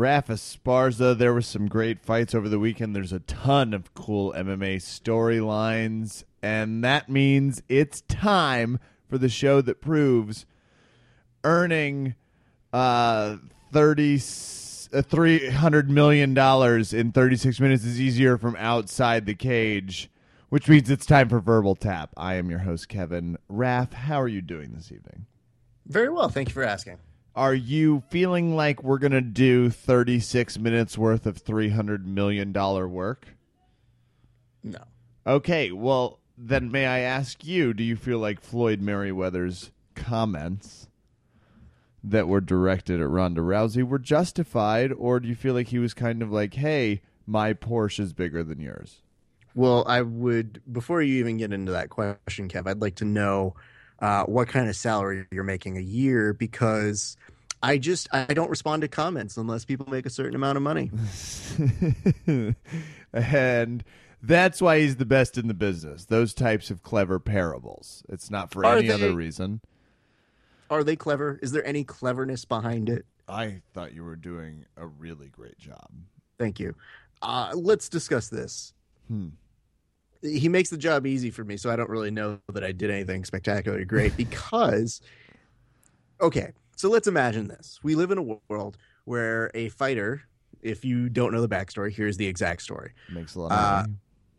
Rafa Sparza. There were some great fights over the weekend. There's a ton of cool MMA storylines, and that means it's time for the show that proves earning uh, 30 uh, 300 million dollars in 36 minutes is easier from outside the cage which means it's time for verbal tap i am your host kevin raff how are you doing this evening Very well. Thank you for asking. Are you feeling like we're gonna do 36 minutes worth of 300 million dollar work No. okay well then may i ask you do you feel like floyd mayweather's comments that were directed at Ronda Rousey were justified, or do you feel like he was kind of like, "Hey, my Porsche is bigger than yours"? Well, I would, before you even get into that question, Kev, I'd like to know uh, what kind of salary you're making a year because I just, I don't respond to comments unless people make a certain amount of money. and that's why he's the best in the business. Those types of clever parables. It's not for Are any other reason. Are they clever? Is there any cleverness behind it? I thought you were doing a really great job. Thank you. Uh, let's discuss this. Hmm. He makes the job easy for me, so I don't really know that I did anything spectacularly great because, okay, so let's imagine this. We live in a world where a fighter, if you don't know the backstory, here's the exact story. Makes a lot of Uh.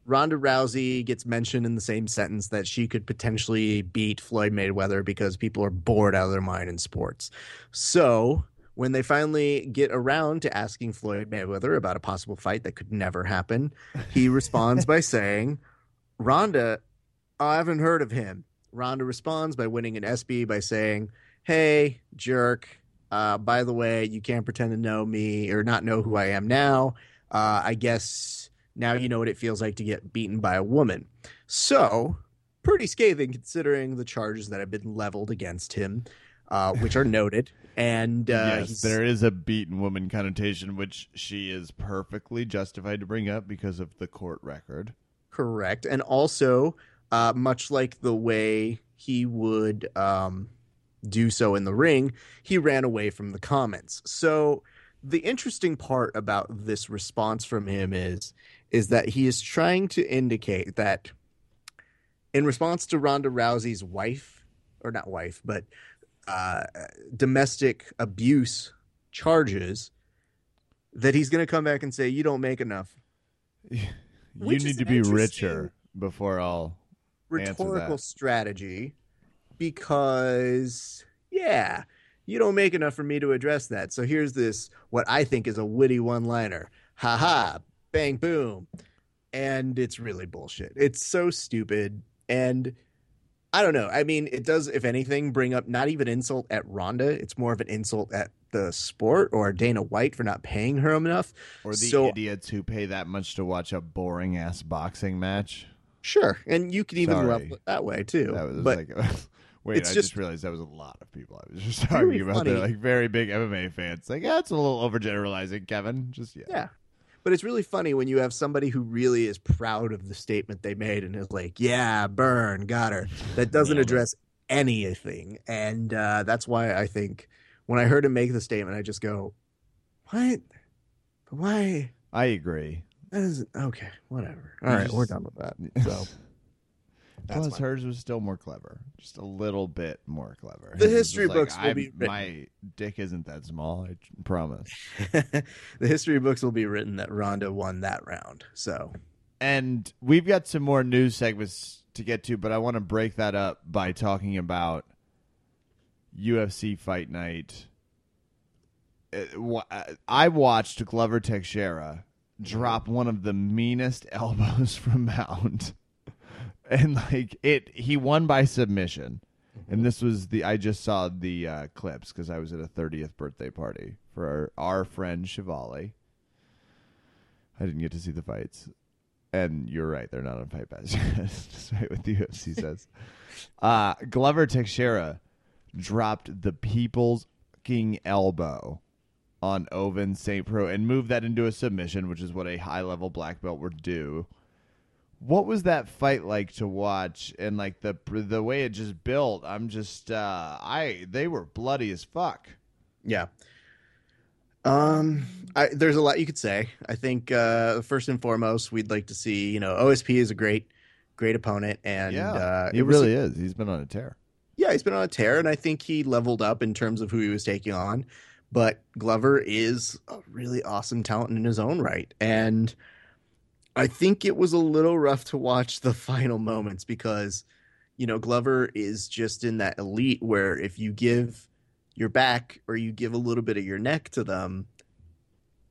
Ronda Rousey gets mentioned in the same sentence that she could potentially beat Floyd Mayweather because people are bored out of their mind in sports. So when they finally get around to asking Floyd Mayweather about a possible fight that could never happen, he responds by saying, Ronda, I haven't heard of him. Ronda responds by winning an ESPY by saying, Hey, jerk. Uh, by the way, you can't pretend to know me or not know who I am now. Uh, I guess now you know what it feels like to get beaten by a woman. So, pretty scathing considering the charges that have been leveled against him, uh, which are noted. And uh, yes, there is a beaten woman connotation, which she is perfectly justified to bring up because of the court record. Correct. And also, uh, much like the way he would um, do so in the ring, he ran away from the comments. So the interesting part about this response from him is is that he is trying to indicate that in response to Ronda Rousey's wife, or not wife, but uh, domestic abuse charges, that he's going to come back and say, "You don't make enough." you need to be richer before I'll rhetorical strategy because yeah you don't make enough for me to address that. So here's this what i think is a witty one liner ha ha bang boom. And it's really bullshit. It's so stupid. And i don't know i mean it does if anything bring up not even insult at Ronda. it's more of an insult at the sport or dana white for not paying her enough Or the So- idiots who pay that much to watch a boring ass boxing match. sure and you can even Sorry. level it that way too That was but like, wait, it's I just- just realized that was a lot of people. I was just talking Really about. They're like very big MMA fans. Like, yeah, it's a little overgeneralizing, Kevin. Just yeah. Yeah. But it's really funny when you have somebody who really is proud of the statement they made and is like, yeah, burn, got her. That doesn't it. address anything. And uh, that's why I think when I heard him make the statement, I just go, what? But why? I agree. That is okay, whatever. All right, we're done with that. So that's Plus, hers was still more clever, just a little bit more clever. The His history just like, books will be written. My dick isn't that small. I promise. the history books will be written that Ronda won that round. So And we've got some more news segments to get to, but I want to break that up by talking about UFC Fight Night. Uh, I watched Glover Teixeira drop one of the meanest elbows from Mount, and like it, he won by submission. And this was the I just saw the uh, clips because I was at a 30th birthday party for our, our friend Shivali. I didn't get to see the fights, and you're right; they're not on Fight Pass, despite what the UFC says. Uh, Glover Teixeira dropped the people's king elbow on Ovince St. Preux and moved that into a submission, which is what a high level black belt would do. What was that fight like to watch? And like the the way it just built, I'm just uh I they were bloody as fuck. Yeah. Um, I, there's a lot you could say. I think uh, first and foremost, we'd like to see. You know, OSP is a great, great opponent, and yeah, uh, he it was really is. He's been on a tear. yeah, he's been on a tear, and I think he leveled up in terms of who he was taking on. But Glover is a really awesome talent in his own right, and I think it was a little rough to watch the final moments because, you know, Glover is just in that elite where if you give your back or you give a little bit of your neck to them,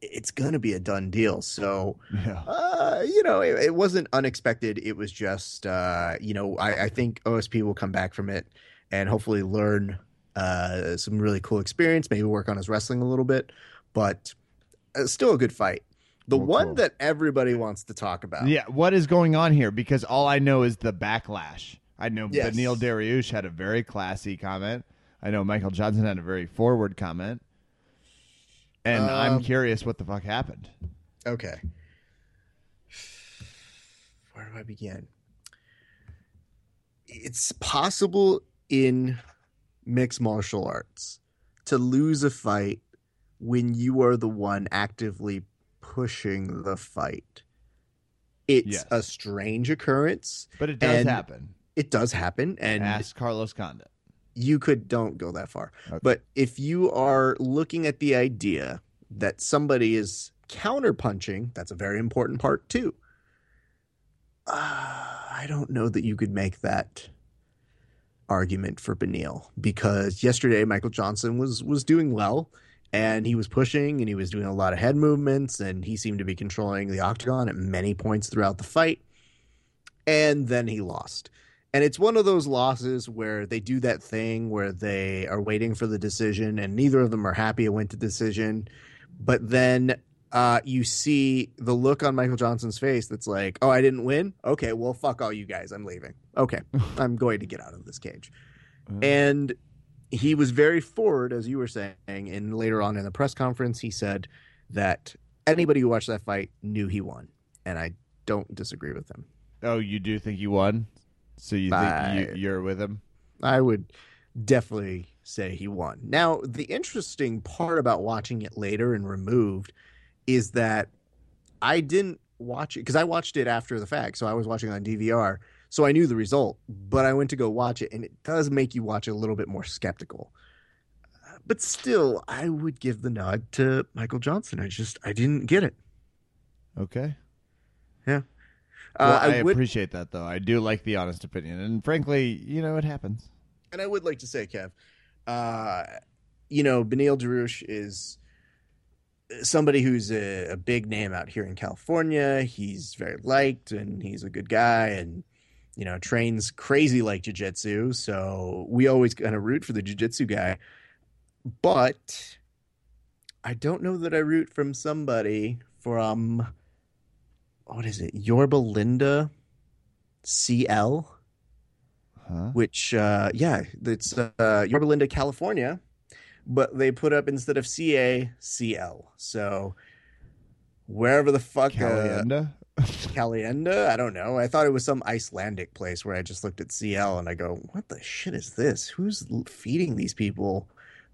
it's going to be a done deal. So, Yeah. uh, you know, it, it wasn't unexpected. It was just, uh, you know, I, I think OSP will come back from it and hopefully learn uh, some really cool experience, maybe work on his wrestling a little bit, but uh, still a good fight. The Well, one cool. that everybody wants to talk about. Yeah, what is going on here? Because all I know is the backlash. I know Yes. Beneil Dariush had a very classy comment. I know Michael Johnson had a very forward comment. And I'm Um, curious what the fuck happened. Okay. Where do I begin? It's possible in mixed martial arts to lose a fight when you are the one actively pushing the fight. It's Yes. a strange occurrence. But it does happen. It does happen and Ask Carlos Condit. you could don't go that far. Okay. But if you are looking at the idea that somebody is counterpunching, that's a very important part too. Uh, I don't know that you could make that argument for Beneil because yesterday Michael Johnson was was doing well and he was pushing and he was doing a lot of head movements and he seemed to be controlling the octagon at many points throughout the fight. And then he lost. And it's one of those losses where they do that thing where they are waiting for the decision and neither of them are happy it went to decision. But then uh, you see the look on Michael Johnson's face that's like, oh, I didn't win? Okay, well, fuck all you guys. I'm leaving. Okay, I'm going to get out of this cage. And he was very forward, as you were saying. And later on in the press conference, he said that anybody who watched that fight knew he won. And I don't disagree with him. Oh, you do think you won? So you think I- you're with him? I would definitely say he won. Now, the interesting part about watching it later and removed is that I didn't watch it because I watched it after the fact. So I was watching on DVR. So I knew the result, but I went to go watch it and it does make you watch it a little bit more skeptical. Uh, But still, I would give the nod to Michael Johnson. I just, I didn't get it. Okay. Yeah. Uh, I, I would, appreciate that, though. I do like the honest opinion. And frankly, you know, it happens. and I would like to say, Kev, uh, you know, Beneil Dariush is somebody who's a, a big name out here in California. He's very liked, and he's a good guy, and you know, trains crazy like jujitsu. So we always kind of root for the jujitsu guy, but I don't know that I root from somebody from what is it, Yorba Linda, CL Huh? which uh yeah it's uh Yorba Linda California but they put up instead of CA CL so wherever the fuck uh, Calienda? I don't know I thought it was some Icelandic place where I just looked at CL and I go what the shit is this who's feeding these people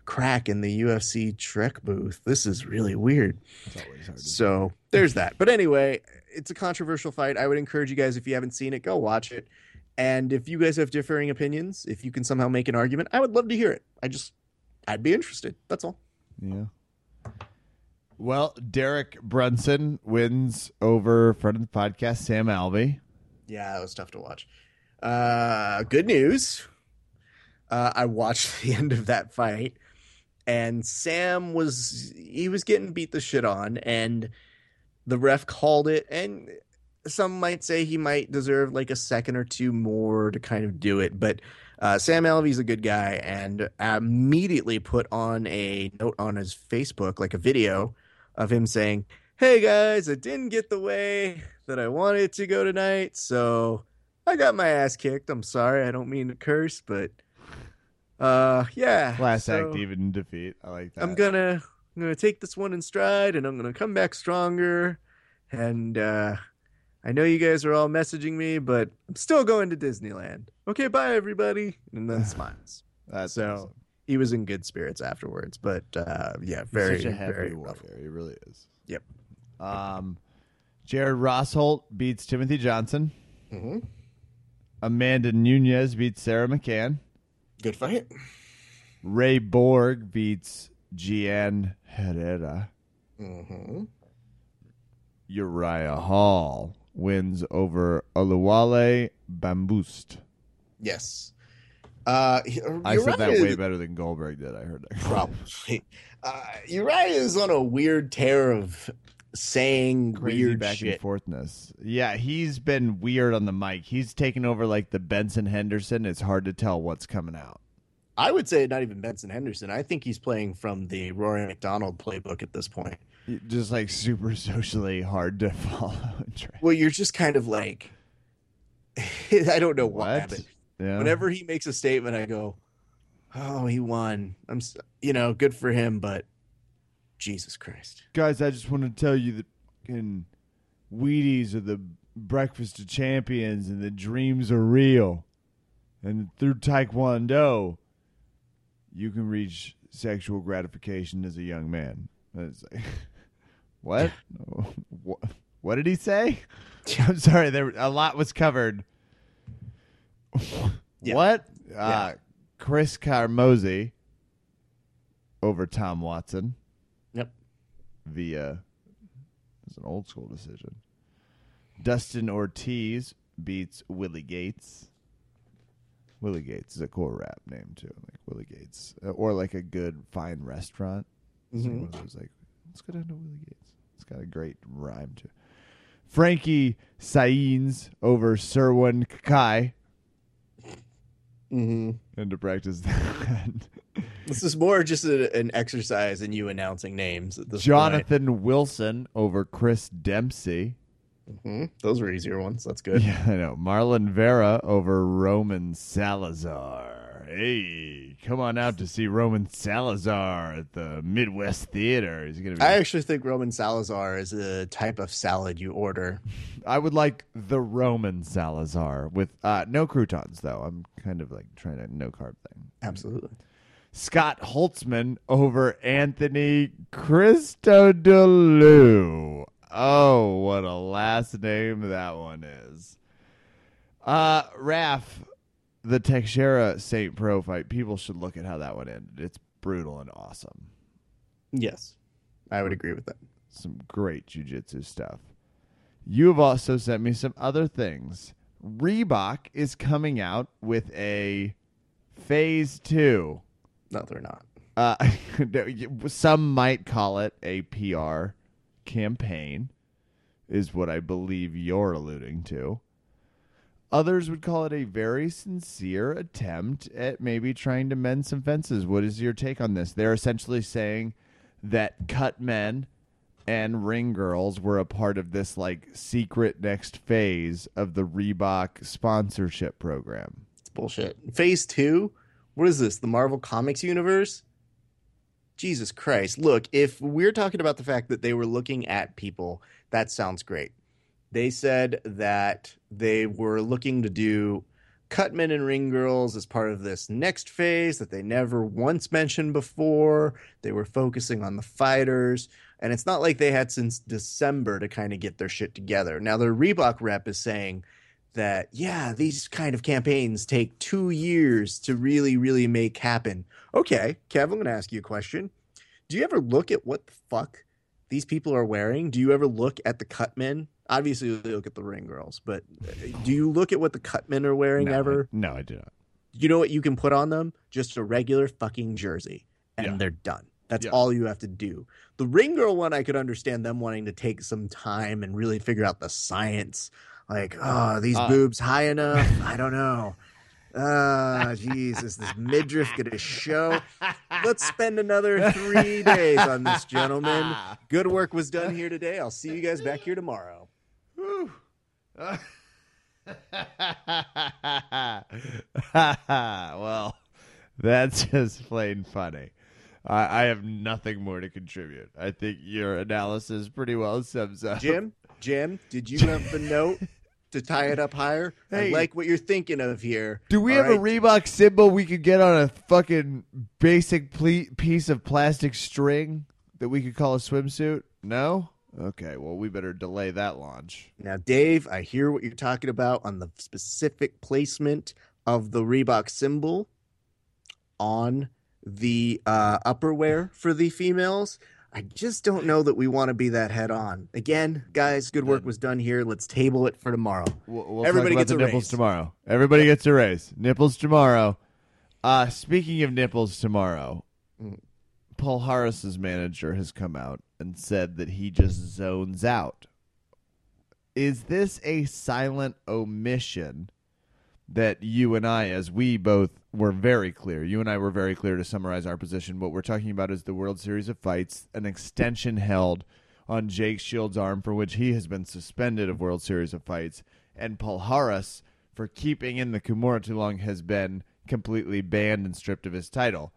crack in the UFC Trek booth this is really weird It's always hard to so there's that. But anyway, it's a controversial fight. I would encourage you guys, if you haven't seen it, go watch it. And if you guys have differing opinions, if you can somehow make an argument, I would love to hear it. I just, I'd be interested. That's all. Yeah. Well, Derek Brunson wins over friend of the podcast, Sam Alvey. Yeah, that was tough to watch. Uh, good news. Uh, I watched the end of that fight, and Sam was he was getting beat the shit on, and the ref called it. And some might say he might deserve like a second or two more to kind of do it, but uh, Sam Alvey's a good guy, and immediately put on a note on his Facebook, like a video of him saying, "Hey guys, it didn't get the way that I wanted to go tonight, so I got my ass kicked. I'm sorry. I don't mean to curse, but uh, yeah. Class so act even defeat. I like that. I'm gonna I'm gonna take this one in stride, and I'm gonna come back stronger. And uh, I know you guys are all messaging me, but I'm still going to Disneyland. Okay, bye everybody. And then smiles. That's so- awesome. He was in good spirits afterwards. But uh, yeah, very Such a heavy very warrior. rough. He really is. Yep. Um, Jared Rosholt beats Timothy Johnson. Mhm. Amanda Nunes beats Sara McMann. Good fight. Ray Borg beats Geane Herrera. Mm-hmm. Uriah Hall wins over Oluwale Bamgbose. Yes. Uh, I said that way better than Goldberg did. I heard that. Probably. Uh, Uriah is on a weird tear of saying Crazy weird back and forthness. Yeah, he's been weird on the mic. He's taken over like the Benson Henderson. It's hard to tell what's coming out. I would say not even Benson Henderson. I think he's playing from the Rory MacDonald playbook at this point. Just like super socially hard to follow. Well, you're just kind of like, I don't know what, What? but Yeah. whenever he makes a statement, I go, "Oh, he won." I'm, you know, good for him, but Jesus Christ. Guys, I just want to tell you that in Wheaties are the breakfast of champions and the dreams are real. And through Taekwondo, you can reach sexual gratification as a young man. Like, what? what? What did he say? I'm sorry, there a lot was covered. Yeah. What? Uh, Chris Camozzi over Tom Watson Yep. via it's an old school decision. Dustin Ortiz beats Willie Gates. Willie Gates is a cool rap name too, like Willie Gates, Uh, or like a good fine restaurant. Mhm. one of like, let's go down to Willie Gates. It's got a great rhyme to. Frankie Saenz over Sirwan Kakai, Mm-hmm. and to practice that. This is more just a, an exercise in you announcing names Jonathan Wilson over Chris Dempsey. point. Mhm. Those were easier ones. That's good. Yeah, I know. Marlon Vera over Roman Salazar. Hey, come on out to see Roman Salazar at the Midwest Theater. He's gonna be. I actually think Roman Salazar is a type of salad you order. I would like the Roman Salazar with uh, no croutons though. I'm kind of like trying a no carb thing. Absolutely. Scott Holtzman over Anthony Christodoulou. Oh, what a last name that one is. Uh, Raph, the Teixeira St. Preux fight. People should look at how that one ended. It's brutal and awesome. Yes, I would agree with that. Some great jujitsu stuff. You have also sent me some other things. Reebok is coming out with a phase two. No, they're not. Uh, some might call it a PR campaign, is what I believe you're alluding to. Others would call it a very sincere attempt at maybe trying to mend some fences. What is your take on this? They're essentially saying that cut men and ring girls were a part of this like secret next phase of the Reebok sponsorship program. It's bullshit. Phase two. What is this? The Marvel Comics universe? Jesus Christ. Look, if we're talking about the fact that they were looking at people, that sounds great. They said that they were looking to do Cutmen and Ring Girls as part of this next phase that they never once mentioned before. They were focusing on the fighters. And it's not like they had since December to kind of get their shit together. Now, their Reebok rep is saying that, yeah, these kind of campaigns take two years to really, really make happen. Okay, Kev, I'm going to ask you a question. Do you ever look at what the fuck these people are wearing? Do you ever look at the cutmen? Obviously, you look at the ring girls, but uh, do you look at what the cutmen are wearing no, ever? I- no, I do not. You know what you can put on them? Just a regular fucking jersey, and Yeah. they're done. That's Yeah. all you have to do. The ring girl one, I could understand them wanting to take some time and really figure out the science. Like, oh, these Uh, boobs high enough? I don't know. Ah, Jesus, this midriff gonna show. Let's spend another three days on this, gentlemen. Good work was done here today. I'll see you guys back here tomorrow. Whew. well, that's just plain funny. I, I have nothing more to contribute. I think your analysis pretty well sums up. Jim, Jim, did you have the note to tie it up higher. Hey. I like what you're thinking of here. Do we All have a right? Reebok symbol we could get on a fucking basic ple- piece of plastic string that we could call a swimsuit? No? Okay, well, we better delay that launch. Now, Dave, I hear what you're talking about on the specific placement of the Reebok symbol on the uh, upperwear for the females. I just don't know that we want to be that head on. Again, guys, good work was done here. Let's table it for tomorrow. We'll, we'll Everybody gets a nipples raise. tomorrow. Everybody gets a raise. Nipples tomorrow. Uh, speaking of nipples tomorrow. Palhares's manager has come out and said that he just zones out. Is this a silent omission that you and I, as we both were very clear, you and I were very clear to summarize our position. What we're talking about is the World Series of Fights, an extension held on Jake Shields' arm for which he has been suspended of World Series of Fights, and Palhares for keeping in the Kimura too long has been completely banned and stripped of his title.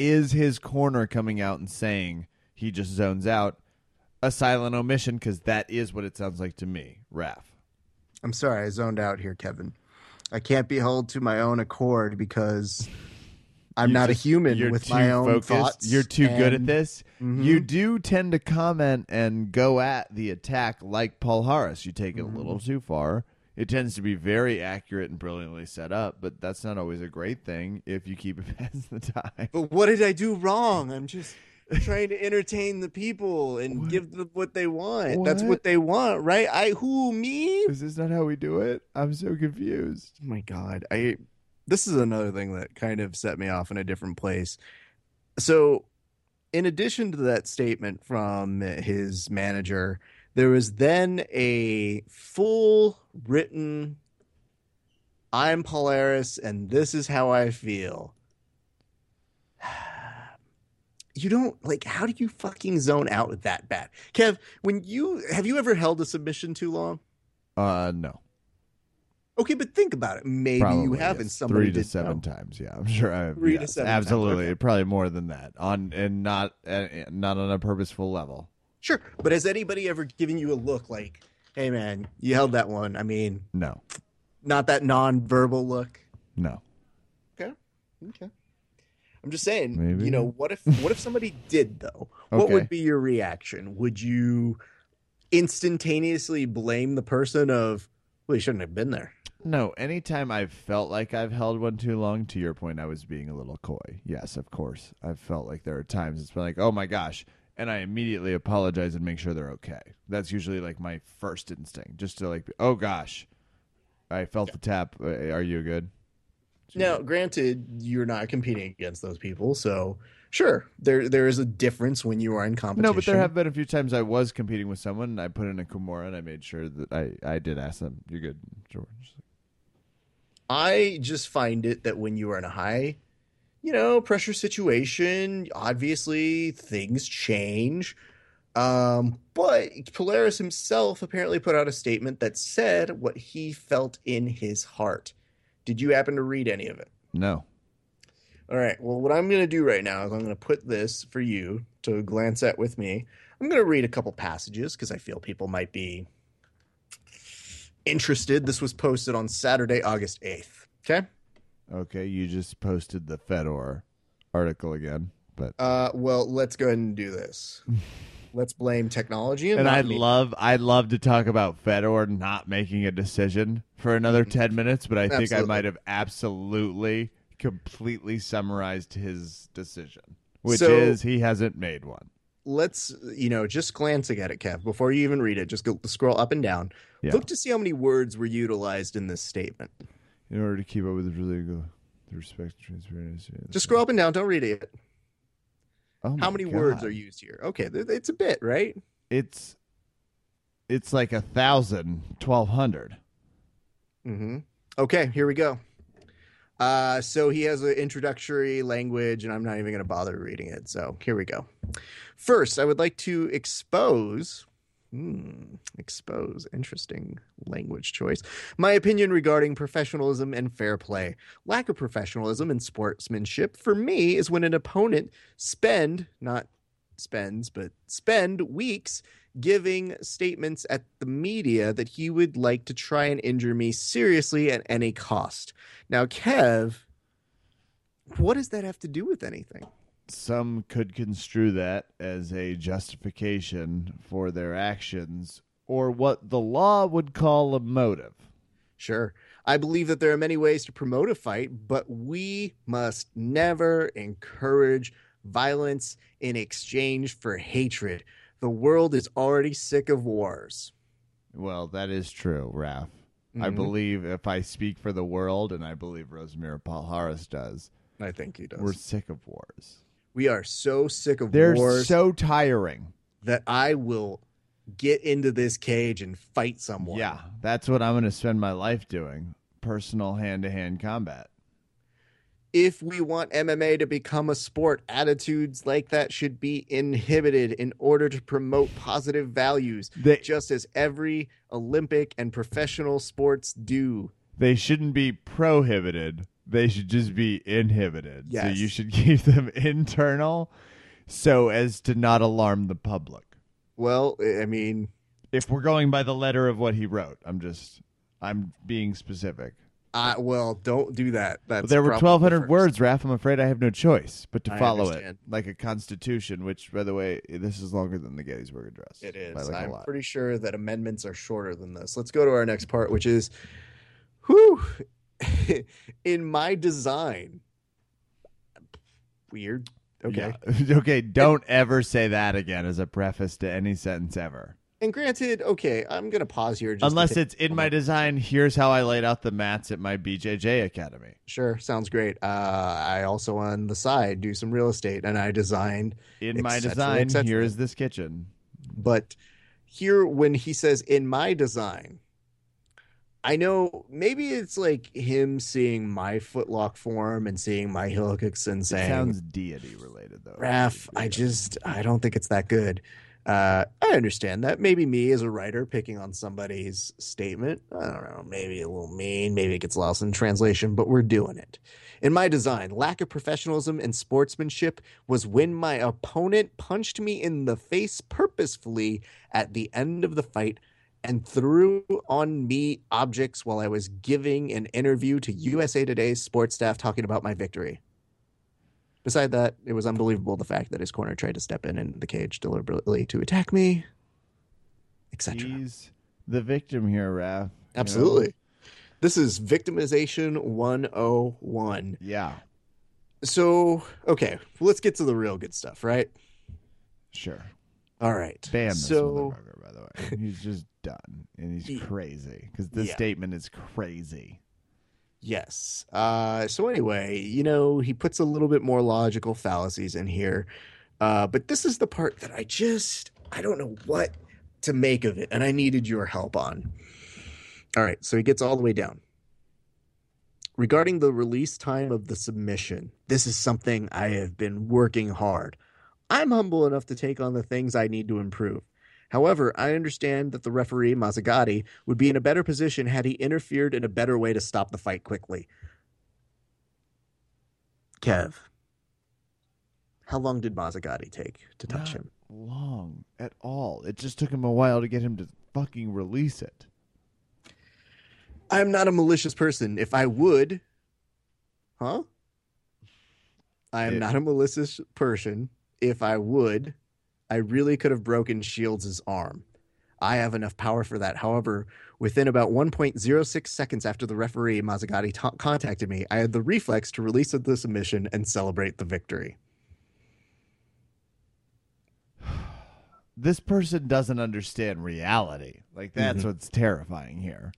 Is his corner coming out and saying he just zones out a silent omission? Because that is what it sounds like to me, Raf. I'm sorry, I zoned out here, Kevin. I can't be held to my own accord because I'm You not just- a human with my own focused. thoughts. You're too good at and- this. Mhm. You do tend to comment and go at the attack like Palhares. You take it a little Mm-hmm. too far. It tends to be very accurate and brilliantly set up, but that's not always a great thing if you keep it past the time. But what did I do wrong? I'm just trying to entertain the people and give them what they want. That's What? what they want, right? I who me? Is this not how we do it? I'm so confused. Oh my god. I this is another thing that kind of set me off in a different place. So, in addition to that statement from his manager, there was then a full written I'm Palhares and this is how I feel. You don't like how do you fucking zone out that bad? Kev, when you have you ever held a submission too long? Uh, no. Okay, but think about it. Maybe Probably, you have, and yes. somebody three to seven know. times. Yeah, I'm sure. I, Three to yes, seven times, absolutely, okay. probably more than that. On and not uh, not on a purposeful level. Sure, but has anybody ever given you a look like, "Hey, man, you held that one"? I mean, No, not that non-verbal look. no. Okay, okay. I'm just saying. Maybe. You know, what if what if somebody did though? What Okay. would be your reaction? Would you instantaneously blame the person of, "Well, you shouldn't have been there"? No, anytime I've felt like I've held one too long, to your point, I was being a little coy. Yes, of course. I've felt like there are times it's been like, oh my gosh. And I immediately apologize and make sure they're okay. That's usually like my first instinct, just to like, oh gosh, I felt the tap. Uh, Are you good? Now, granted, you're not competing against those people, so sure, there there is a difference when you are in competition. No, but there have been a few times I was competing with someone and I put in a Kimura and I made sure that I, I did ask them, you're good, George. I just find it that when you are in a high, you know, pressure situation, obviously things change. Um, but Palhares himself apparently put out a statement that said what he felt in his heart. Did you happen to read any of it? No. All right. Well, what I'm going to do right now is I'm going to put this for you to glance at with me. I'm going to read a couple passages because I feel people might be interested. This was posted on Saturday, August 8th. Okay. Okay, you just posted the Fedor article again, but Uh, well, let's go ahead and do this. let's blame technology and, and I'd me. love I'd love to talk about Fedor not making a decision for another Mhm. 10 minutes, but I think I might have absolutely completely summarized his decision, which So- is he hasn't made one. Let's, you know, just glancing at it, Kev, before you even read it, just go scroll up and down. Yeah. Look to see how many words were utilized in this statement. In order to keep up with the legal the respect transparency. Just scroll up and down. Don't read it. Oh How many words are used here? Okay, it's a bit, right? It's it's like a thousand, twelve hundred. Mm-hmm. Okay, here we go. Uh, so he has an introductory language, and I'm not even going to bother reading it. So here we go. First, I would like to expose. Hmm, expose. Interesting language choice. My opinion regarding professionalism and fair play. Lack of professionalism and sportsmanship for me is when an opponent spend not spends but spend weeks giving statements at the media that he would like to try and injure me seriously at any cost. Now, Kev, what does that have to do with anything? Some could construe that as a justification for their actions or what the law would call a motive. Sure. I believe that there are many ways to promote a fight, but we must never encourage violence in exchange for hatred. The world is already sick of wars. Well, that is true, Raf. I Mhm. believe if I speak for the world, and I believe Rousimar Palhares does, I think he does. we're sick of wars. We are so sick of They're wars so tiring. that I will get into this cage and fight someone. Yeah, that's what I'm going to spend my life doing personal hand to hand combat. If we want MMA to become a sport, attitudes like that should be inhibited in order to promote positive values, They, just as every Olympic and professional sports do. they shouldn't be prohibited, they should just be inhibited. So you should keep them internal so as to not alarm the public. Well, I mean, If we're going by the letter of what he wrote, I'm just, I'm being specific. I well, don't do that. That's there were 1,200 words, Raph. I'm afraid I have no choice but to I follow understand. it like a constitution. Which, by the way, this is longer than the Gettysburg Address. It is. like I'm pretty sure that amendments are shorter than this. Let's go to our next part, which is, whew, in my design. Weird. Okay. Yeah. okay. Don't ever say that again as a preface to any sentence ever. And granted, okay, I'm gonna pause here. Just Unless it's in my design. Here's how I laid out the mats at my BJJ academy. sure sounds great. Uh, I also on the side do some real estate, and I designed. In my cetera, design, here is this kitchen. But here, when he says in my design, I know maybe it's like him seeing my footlock form and seeing my heel kicks and It saying, sounds deity related though. Raph, I just I don't think it's that good. Uh, I understand that. Maybe me as a writer picking on somebody's statement. I don't know. Maybe a little mean. Maybe it gets lost in translation, but we're doing it. In my design, lack of professionalism and sportsmanship was when my opponent punched me in the face purposefully at the end of the fight and threw on me objects while I was giving an interview to USA Today's sports staff talking about my victory. Beside that, it was unbelievable the fact that his corner tried to step in in the cage deliberately to attack me, etc. He's the victim here, Raph. you know? Absolutely. This is victimization 101. Yeah. So, okay, let's get to the real good stuff, right? Sure. All right. Ban this so, motherfucker, by the way. He's just done, and he's crazy because this Yeah. statement is crazy. yes. Uh, so, anyway, you know, he puts a little bit more logical fallacies in here. Uh, but this is the part that I just, I don't know what to make of it, and I needed your help on. All right, so he gets all the way down. Regarding the release time of the submission, this is something I have been working hard. I'm humble enough to take on the things I need to improve. However, I understand that the referee, Mazzagatti, would be in a better position had he interfered in a better way to stop the fight quickly. Kev, how long did Mazzagatti take to touch Not him? long at all. It just took him a while to get him to fucking release it. I'm not a malicious person. If I would, huh? I am It- not a malicious person. If I would, I really could have broken Shields' arm. I have enough power for that. However, within about 1.06 seconds after the referee Mazzagatti ta- contacted me, I had the reflex to release the submission and celebrate the victory. This person doesn't understand reality. Like that's Mhm. what's terrifying here.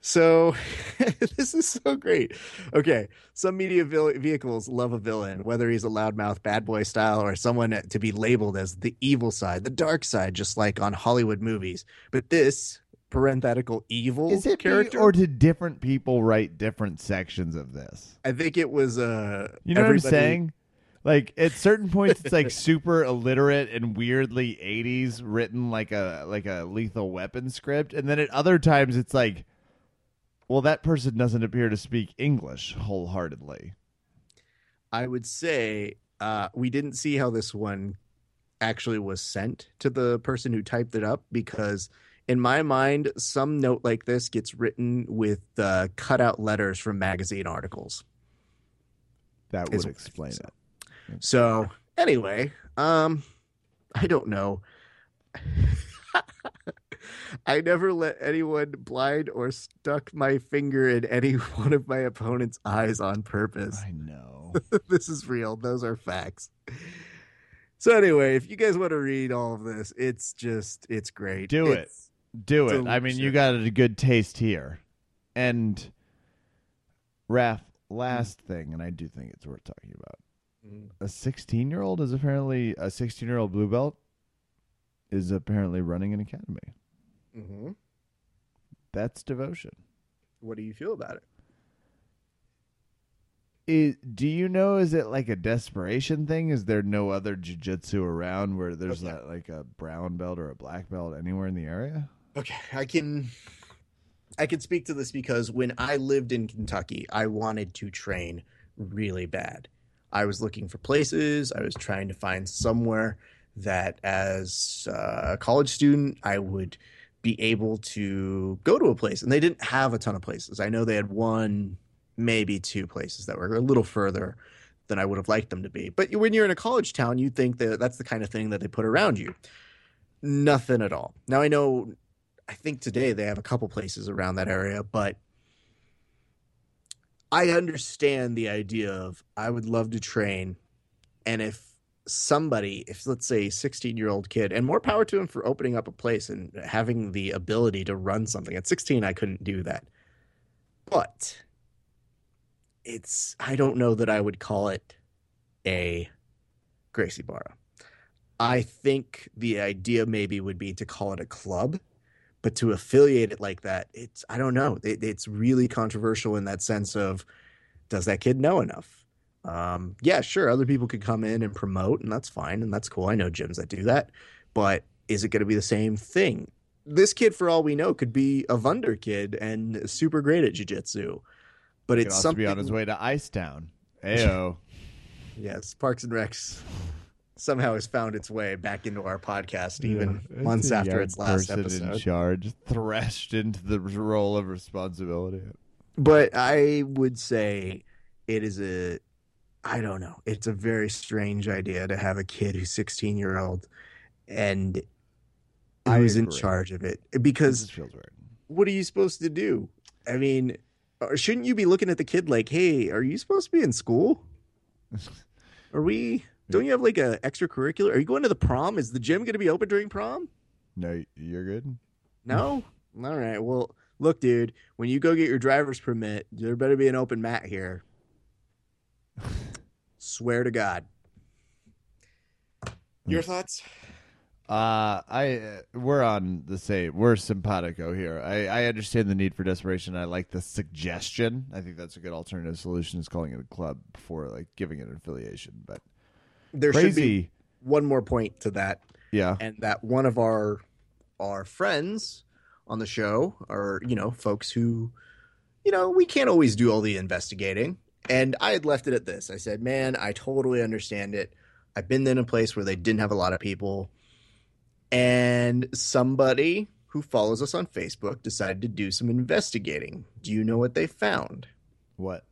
So this is so great. Okay, some media vil- vehicles love a villain, whether he's a loudmouth bad boy style or someone to be labeled as the evil side, the dark side, just like on Hollywood movies. But this parenthetical evil Is it character, me, or did different people write different sections of this? I think it was uh, You know what I'm saying? Like at certain points, it's like super illiterate and weirdly '80s written like a like a Lethal Weapon script, and then at other times it's like, well, that person doesn't appear to speak English wholeheartedly. I would say uh, we didn't see how this one actually was sent to the person who typed it up because in my mind some note like this gets written with uh, cutout letters from magazine articles That would explain it. so anyway um i don't know i never let anyone blind or stuck my finger in any one of my opponent's eyes on purpose I know. this is real. Those are facts. So anyway, if you guys want to read all of this, it's just it's great. Do it. It's- Do it. I mean, you got a good taste here. And Raph, last mm. thing, and I do think it's worth talking about. Mm. A 16 year old is apparently a 16 year old blue belt is apparently running an academy. Mhm. That's devotion. What do you feel about it? Is, do you know? Is it like a desperation thing? Is there no other jujitsu around where there's Okay. not like a brown belt or a black belt anywhere in the area? Okay, I can I can speak to this because when I lived in Kentucky, I wanted to train really bad. I was looking for places. I was trying to find somewhere that, as a college student, I would be able to go to a place. And they didn't have a ton of places. I know they had one, maybe two places that were a little further than I would have liked them to be. But when you're in a college town, you think that that's the kind of thing that they put around you. Nothing at all. Now I know I think today they have a couple places around that area, but I understand the idea of I would love to train, and if somebody, if let's say a 16 year old kid, and more power to him for opening up a place and having the ability to run something. At 16, I couldn't do that, but it's I don't know that I would call it a Gracie Barra. I think the idea maybe would be to call it a club but to affiliate it like that it's i don't know it, it's really controversial in that sense of does that kid know enough um, yeah sure other people could come in and promote and that's fine and that's cool i know gyms that do that but is it going to be the same thing this kid for all we know could be a Vunder kid and super great at jiu-jitsu but it's also something be on his way to Ice Town. Ayo. yes parks and recs somehow has found its way back into our podcast even Yeah, months it's after its last person in charge, threshed into the role of responsibility. but I would say it is a I don't know. It's a very strange idea to have a kid who's 16 year old and I who's in charge of it. Because what are you supposed to do? I mean, shouldn't you be looking at the kid like, "Hey, are you supposed to be in school? Are we? Don't you have like a extracurricular? Are you going to the prom? Is the gym going to be open during prom? No, you're good. No. All right. Well, look, dude. When you go get your driver's permit, there better be an open mat here. Swear to God. Your thoughts? Uh, I uh, we're on the same. We're simpatico here. I I understand the need for desperation. I like the suggestion. I think that's a good alternative solution. Is calling it a club before like giving it an affiliation. But There should be one more point to that, yeah. and that one of our our friends on the show are you know folks who you know we can't always do all the investigating. And I had left it at this. I said, "Man, I totally understand it. I've been in a place where they didn't have a lot of people." And somebody who follows us on Facebook decided to do some investigating. Do you know what they found? What?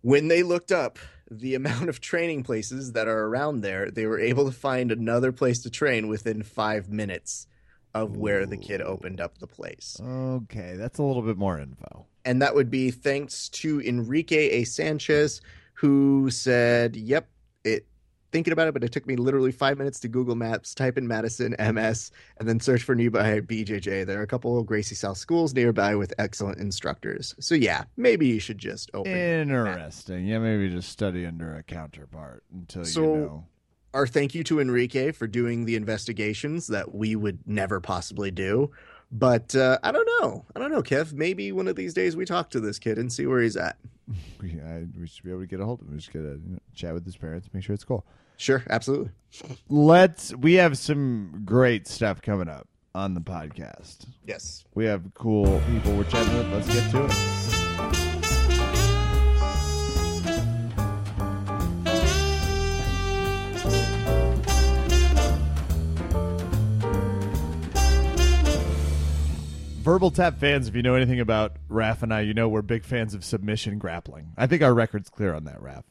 When they looked up the amount of training places that are around there, they were able to find another place to train within five minutes of where the kid opened up the place. Okay, that's a little bit more info. And that would be thanks to Enrique A. Sanchez, who said, Yep, it thinking about it, but it took me literally five minutes to Google Maps, type in Madison MS, and then search for nearby BJJ. There are a couple of Gracie South schools nearby with excellent instructors. So yeah, maybe you should just open. Interesting. Yeah, maybe just study under a counterpart until So- you know. Our thank you to Enrique for doing the investigations that we would never possibly do. But uh, I don't know. I don't know, Kev. Maybe one of these days we talk to this kid and see where he's at. We, I, we should be able to get a hold of him. We just gotta you know, chat with his parents, make sure it's cool. Sure, absolutely. Let's. We have some great stuff coming up on the podcast. Yes. We have cool people we're chatting with. Let's get to it. Verbal Tap fans, if you know anything about Raph and I, you know we're big fans of submission grappling. I think our record's clear on that, Raph.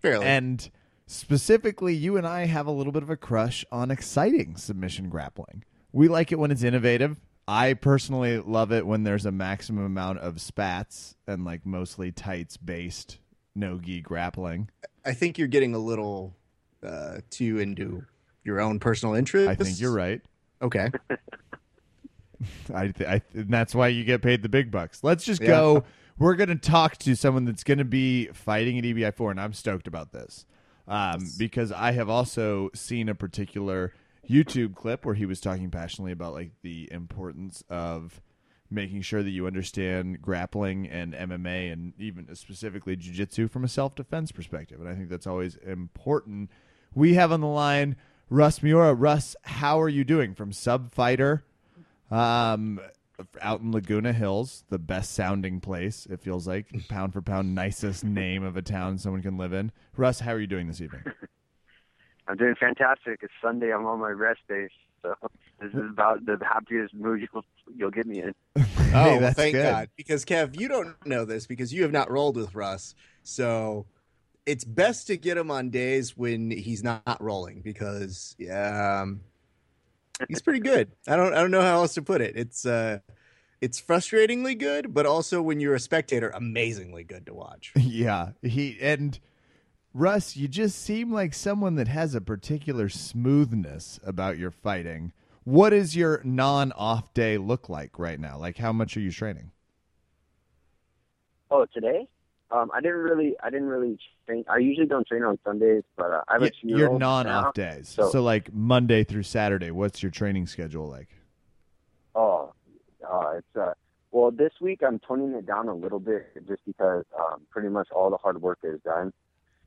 Fairly. And specifically, you and I have a little bit of a crush on exciting submission grappling. We like it when it's innovative. I personally love it when there's a maximum amount of spats and like mostly tights based no gi grappling. I think you're getting a little uh, too into your own personal interest. I think you're right. Okay. I, th- I th- and that's why you get paid the big bucks. Let's just Yeah. go. We're going to talk to someone that's going to be fighting at EBI four, and I'm stoked about this um, because I have also seen a particular YouTube clip where he was talking passionately about like the importance of making sure that you understand grappling and MMA and even specifically jiu-jitsu from a self-defense perspective. And I think that's always important. We have on the line Russ Miura. Russ, how are you doing from Sub Fighter? Um, out in Laguna Hills, the best sounding place. It feels like pound for pound, nicest name of a town someone can live in. Russ, how are you doing this evening? I'm doing fantastic. It's Sunday. I'm on my rest day, so this is about the happiest mood you'll you'll get me in. Oh, Hey, that's thank good. God. Because Kev, you don't know this because you have not rolled with Russ. So it's best to get him on days when he's not rolling because um, he's pretty good. I don't I don't know how else to put it. It's uh it's frustratingly good, but also when you're a spectator, amazingly good to watch. yeah, he and Russ, you just seem like someone that has a particular smoothness about your fighting. What does your non-off day look like right now? Like, how much are you training? Oh, today? Um, I didn't really, I didn't really train. I usually don't train on Sundays, but uh, I have Y- a your non-off days. So, so- like Monday through Saturday. What's your training schedule like? Oh, uh, it's uh, well, this week I'm toning it down a little bit just because um, pretty much all the hard work is done.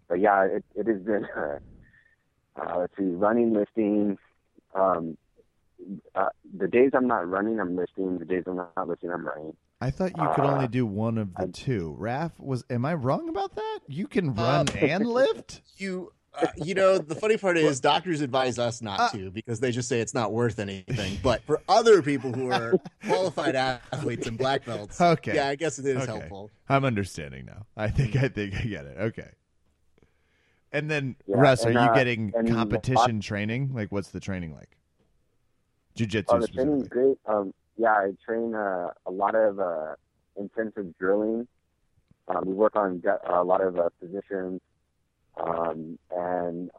But yeah, it it has been. Uh, uh, let's see, running, lifting. Um, uh, the days I'm not running, I'm lifting. The days I'm not lifting, I'm running. I thought you could Uh, only do one of the I- two. Raph was. Am I wrong about that? You can run and lift. You uh, you know the funny part is doctors advise us not Uh, to because they just say it's not worth anything. But for other people who are qualified athletes and black belts, Okay. yeah, I guess it is Okay. helpful. I'm understanding now. I think I think I get it. Okay. And then Yeah, Russ, are you uh, getting and competition training? Like, what's the training like? Jiu-jitsu Oh, the training's specifically. great. Um, yeah, I train uh, a lot of uh, intensive drilling. Um, we work on a lot of uh, positions, um, and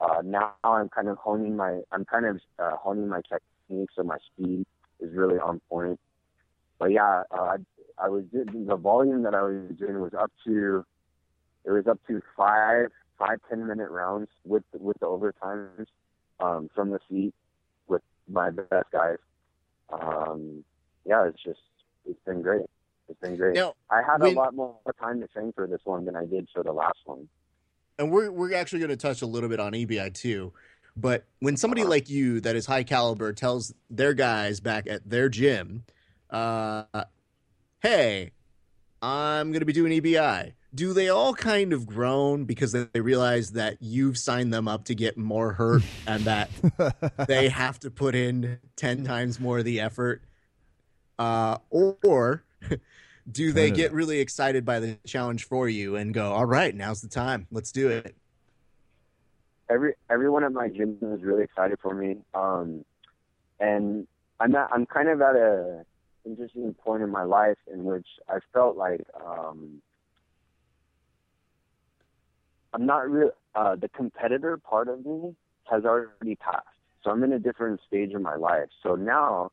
uh, now I'm kind of honing my. I'm kind of uh, honing my technique, so my speed is really on point. But yeah, uh, I, I was the volume that I was doing was up to. It was up to five five ten minute rounds with with the overtimes um, from the seat with my best guys. Um, yeah, it's just it's been great. It's been great. Now, I had when- a lot more time to train for this one than I did for the last one. and we're we're actually going to touch a little bit on EBI too. But when somebody like you that is high caliber tells their guys back at their gym, uh, "Hey, I'm going to be doing EBI," do they all kind of groan because they they realize that you've signed them up to get more hurt and that they have to put in 10 times more of the effort? Uh, or do they get really excited by the challenge for you and go all right now's the time. Let's do it. Every everyone at my gym is really excited for me. Um, and I'm at, I'm kind of at a interesting point in my life in which I felt like um, I'm not real. Uh, the competitor part of me has already passed. So I'm in a different stage of my life. So now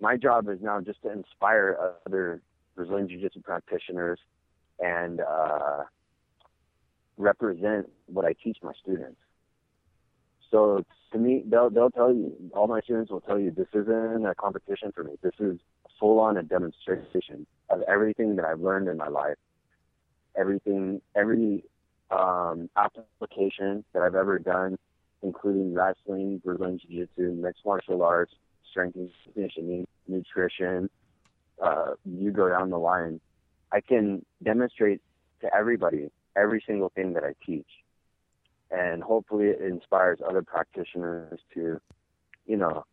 my job is now just to inspire other Brazilian Jiu-Jitsu practitioners and uh, represent what I teach my students. So to me, they'll they'll tell you, all my students will tell you, this isn't a competition for me. This is a full on a demonstration of everything that I've learned in my life, everything, every um, application that I've ever done, including wrestling, Brazilian Jiu-Jitsu, mixed martial arts, strength and conditioning, nutrition. Uh, you go down the line. I can demonstrate to everybody every single thing that I teach and hopefully it inspires other practitioners to, you know,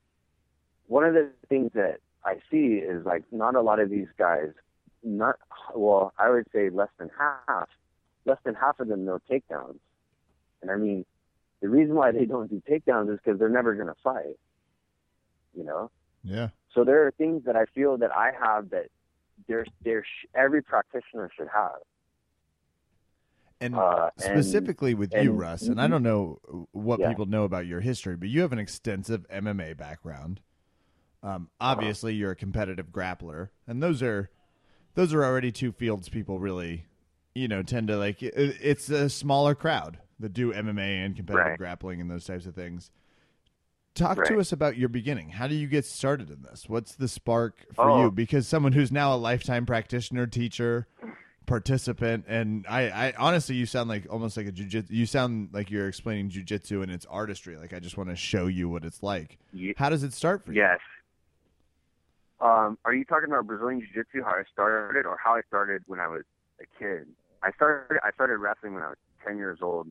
one of the things that I see is like not a lot of these guys, not well, I would say less than half, less than half of them know takedowns. And I mean, the reason why they don't do takedowns is because they're never going to fight. You know. Yeah. So there are things that I feel that I have that there's there's every practitioner should have. And Uh, and- specifically with you, and- Russ, and I don't know what Yeah. people know about your history, but you have an extensive MMA background. Um, obviously, you're a competitive grappler, and those are those are already two fields people really, you know, tend to like. It's a smaller crowd that do MMA and competitive Right. grappling and those types of things. Talk to us about your beginning. How do you get started in this? What's the spark for Oh. you? Because someone who's now a lifetime practitioner, teacher, participant, and I, I honestly, you sound like almost like a jujitsu. You sound like you're explaining jujitsu and its artistry. Like I just want to show you what it's like. Ye- How does it start for you? Yes. Um, are you talking about Brazilian Jiu-Jitsu? How I started, or how I started when I was a kid? I started. I started wrestling when I was 10 years old,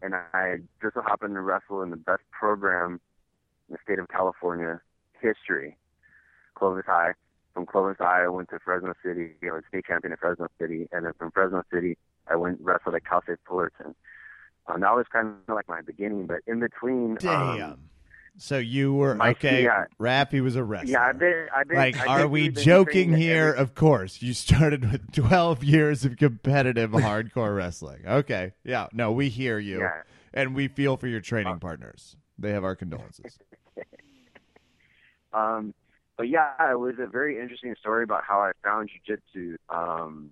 and I just so happened to wrestle in the best program in the state of California history, Clovis High. From Clovis High, I went to Fresno City. I was state champion at Fresno City, and then from Fresno City, I went wrestled at Cal State Fullerton. Um, that was kind of like my beginning, but in between, Damn. um, so you were my- okay. yeah. Raffy was a wrestler. yeah, I've been, I've been. like, I've are we joking here? every- Of course. You started with 12 years of competitive hardcore wrestling. Okay. Yeah. No, we hear you. Yeah. And we feel for your Uh, training partners. They have our condolences. Um, but yeah, it was a very interesting story about how I found jujitsu. Um,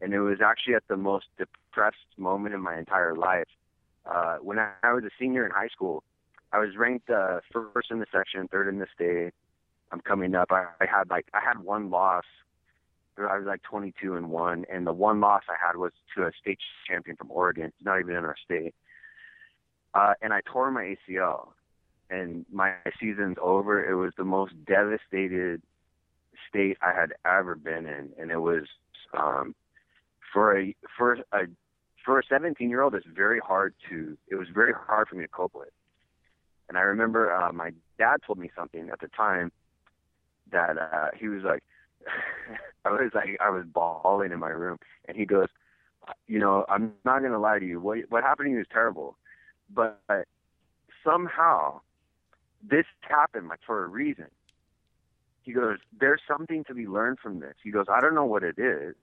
and it was actually at the most depressed moment in my entire life. Uh, when I, I was a senior in high school, I was ranked uh, first in the section, third in the state. I'm coming up. I, I had like I had one loss. I was like 22 and one, and the one loss I had was to a state champion from Oregon. Not even in our state. Uh, and I tore my ACL and my season's over. It was the most devastated state I had ever been in, and it was um, for a for a for a 17 year old. It's very hard to. It was very hard for me to cope with. And I remember uh, my dad told me something at the time that uh, he was like, I was like, I was bawling in my room, and he goes, you know, I'm not gonna lie to you. What what happened to you is terrible, but somehow this happened like for a reason. He goes, there's something to be learned from this. He goes, I don't know what it is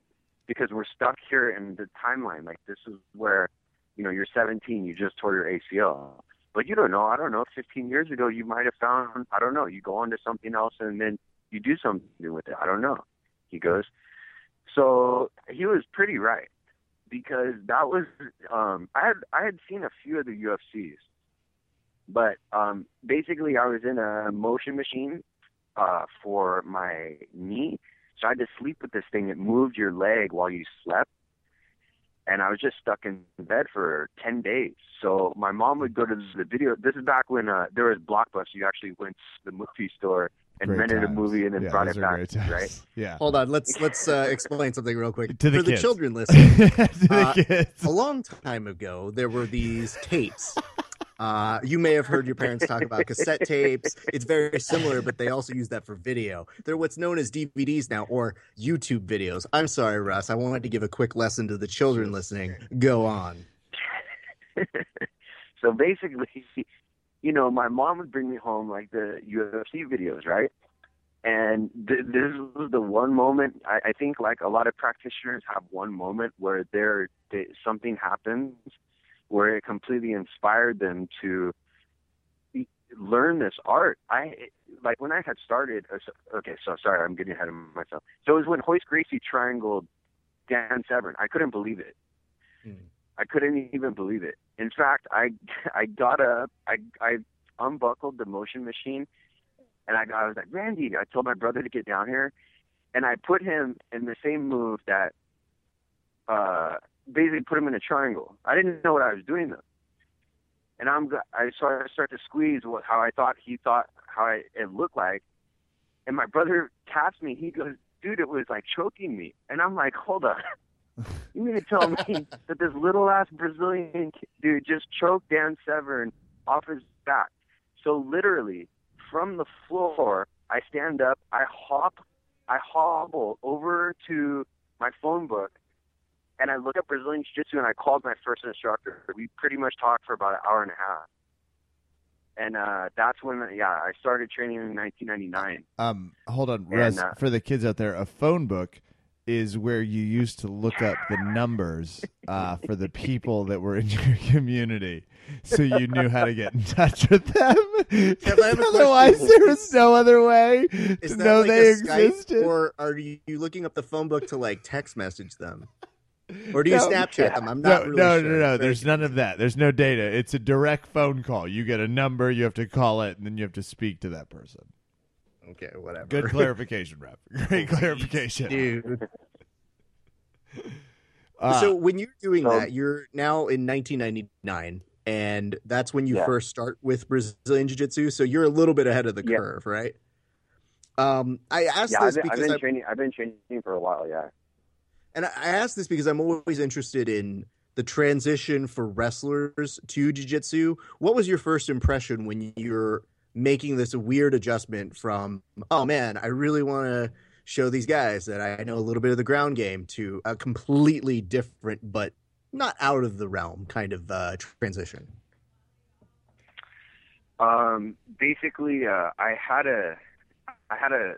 because we're stuck here in the timeline. Like this is where, you know, you're 17, you just tore your ACL, but you don't know. I don't know. 15 years ago, you might have found, I don't know, you go on to something else and then you do something with it. I don't know. He goes, so he was pretty right because that was, um, I had, I had seen a few of the UFCs but um, basically, I was in a motion machine uh, for my knee, so I had to sleep with this thing It moved your leg while you slept. And I was just stuck in bed for ten days. So my mom would go to the video. This is back when uh, there was Blockbuster. You actually went to the movie store and Great rented a movie and then Yeah, brought it are back, right? Yeah. Hold on, let's let's uh, explain something real quick To the for the children listening. to the Uh, kids. a long time ago, there were these tapes. Uh, you may have heard your parents talk about cassette tapes. It's very similar, but they also use that for video. They're what's known as DVDs now, or YouTube videos. I'm sorry, Russ. I wanted to give a quick lesson to the children listening. Go on. so basically, you know, my mom would bring me home like the UFC videos, right? And th- this was the one moment I, I think, like a lot of practitioners have one moment where there they, something happens where it completely inspired them to learn this art. I like when I had started. uh, Okay, so sorry, I'm getting ahead of myself. So it was when Royce Gracie triangled Dan Severn. I couldn't believe it. Hmm. I couldn't even believe it. In fact, I I got up, I I unbuckled the motion machine, and I got, I was like, Randy, I told my brother to get down here, and I put him in the same move that, uh, basically put him in a triangle. I didn't know what I was doing though, and I'm I so I start to squeeze what how I thought he thought how I, it looked like, and my brother taps me. He goes, dude, it was like choking me, and I'm like, hold on. You mean to tell me that this little ass Brazilian dude just choked Dan Severn off his back? So literally, from the floor, I stand up, I hop, I hobble over to my phone book, and I look up Brazilian Jiu Jitsu, and I called my first instructor. We pretty much talked for about an hour and a half, and uh, that's when yeah I started training in 1999. Um, hold on, Russ. uh, for the kids out there, a phone book is where you used to look up the numbers uh, for the people that were in your community, so you knew how to get in touch with them. Kev, I have a Otherwise, question. there was no other way Is to that know like they a Skype, existed. or are you looking up the phone book to like text message them, or do you No. Snapchat them? I'm no, not really no, sure. no, no. Very There's none of that. There's no data. It's a direct phone call. You get a number, you have to call it, and then you have to speak to that person. Okay, whatever. Good clarification, Rep. Great clarification. dude. Uh, so when you're doing so- that, you're now in 1999, and that's when you Yeah. first start with Brazilian Jiu Jitsu. So you're a little bit ahead of the Yeah. curve, right? Um, I asked Yeah, I've this been, I've because been I, training. I've been training for a while. Yeah. And I ask this because I'm always interested in the transition for wrestlers to Jiu Jitsu. What was your first impression when you're making this weird adjustment from, oh man, I really want to show these guys that I know a little bit of the ground game to a completely different but not out of the realm kind of uh, transition. Um, basically, uh, I had a, I had a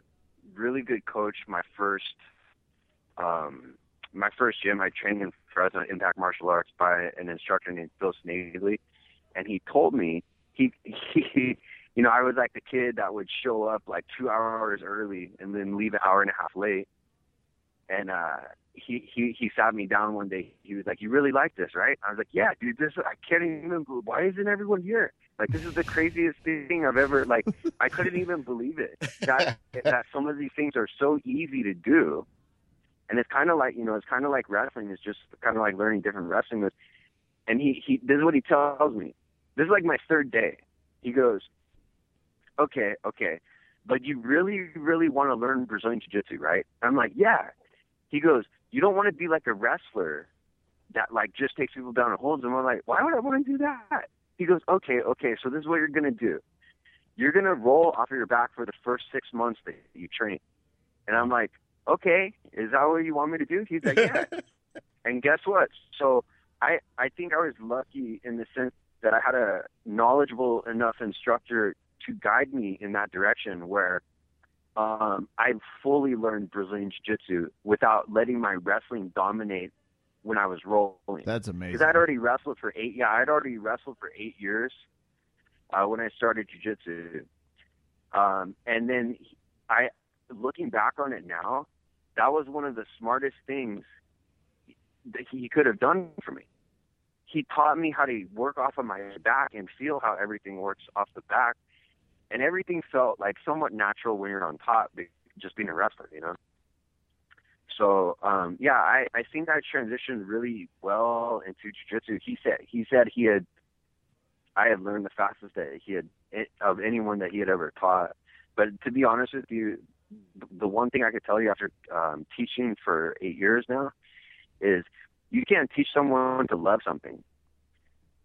really good coach. My first, um, my first gym, I trained in Fresno Impact Martial Arts by an instructor named Phil Snavely, and he told me he he, you know, I was like the kid that would show up like two hours early and then leave an hour and a half late, and uh, he he he sat me down one day. He was like, "You really like this, right?" I was like, "Yeah, dude. This I can't even. Why isn't everyone here?" Like this is the craziest thing I've ever like. I couldn't even believe it that that some of these things are so easy to do, and it's kind of like you know it's kind of like wrestling. It's just kind of like learning different wrestling moves. And he he this is what he tells me. This is like my third day. He goes, okay, okay, but you really really want to learn Brazilian Jiu Jitsu, right? I'm like, yeah. He goes, you don't want to be like a wrestler that like just takes people down and holds them. I'm like, why would I want to do that? He goes, okay, okay, so this is what you're gonna do. You're gonna roll off of your back for the first six months that you train. And I'm like, okay, is that what you want me to do? He's like, yeah. and guess what? So I I think I was lucky in the sense that I had a knowledgeable enough instructor to guide me in that direction where um, I fully learned Brazilian Jiu-Jitsu without letting my wrestling dominate when I was rolling That's amazing. because I'd already wrestled for eight. Yeah, I'd already wrestled for eight years uh, when I started jujitsu, um, and then I, looking back on it now, that was one of the smartest things that he could have done for me. He taught me how to work off of my back and feel how everything works off the back, and everything felt like somewhat natural when you're on top, just being a wrestler, you know. So um, yeah, I, I think I transitioned really well into jujitsu. He said he said he had I had learned the fastest that he had of anyone that he had ever taught. But to be honest with you, the one thing I could tell you after um, teaching for eight years now is you can't teach someone to love something.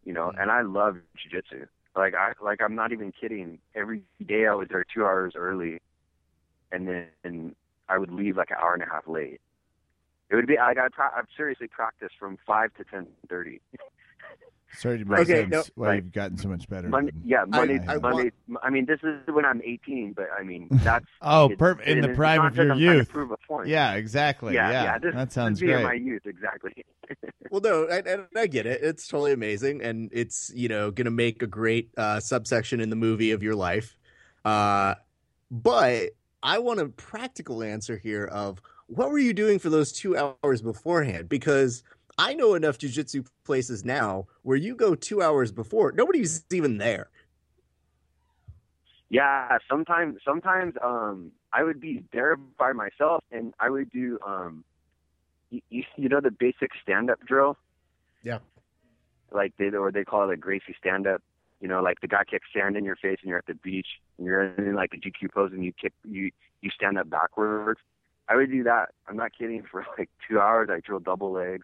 You know, and I love jujitsu. Like I like I'm not even kidding. Every day I was there two hours early, and then and I would leave like an hour and a half late. It would be like I'd, pra- I'd seriously practice from five to ten thirty. Sorry to make Okay, sense no- why Right. you've gotten so much better. Monday, than yeah, Monday, I have. Monday. I mean, this is when I'm 18, but I mean that's Oh, it's- perfect. In the it's prime not of your I'm youth. prove a point. Yeah, exactly. yeah, Yeah, yeah. This, that sounds this being great. my youth, exactly. Well, no, I, I, I get it. It's totally amazing, and it's you know going to make a great uh, subsection in the movie of your life. Uh, but I want a practical answer here of what were you doing for those two hours beforehand? Because I know enough jujitsu places now where you go two hours before, nobody's even there. Yeah, sometimes sometimes um I would be there by myself and I would do um you, you, you know the basic stand up drill? Yeah. Like they or they call it a Gracie stand up. You know, like the guy kicks sand in your face and you're at the beach and you're in like a GQ pose and you kick you you stand up backwards. I would do that. I'm not kidding for like two hours I drill double legs.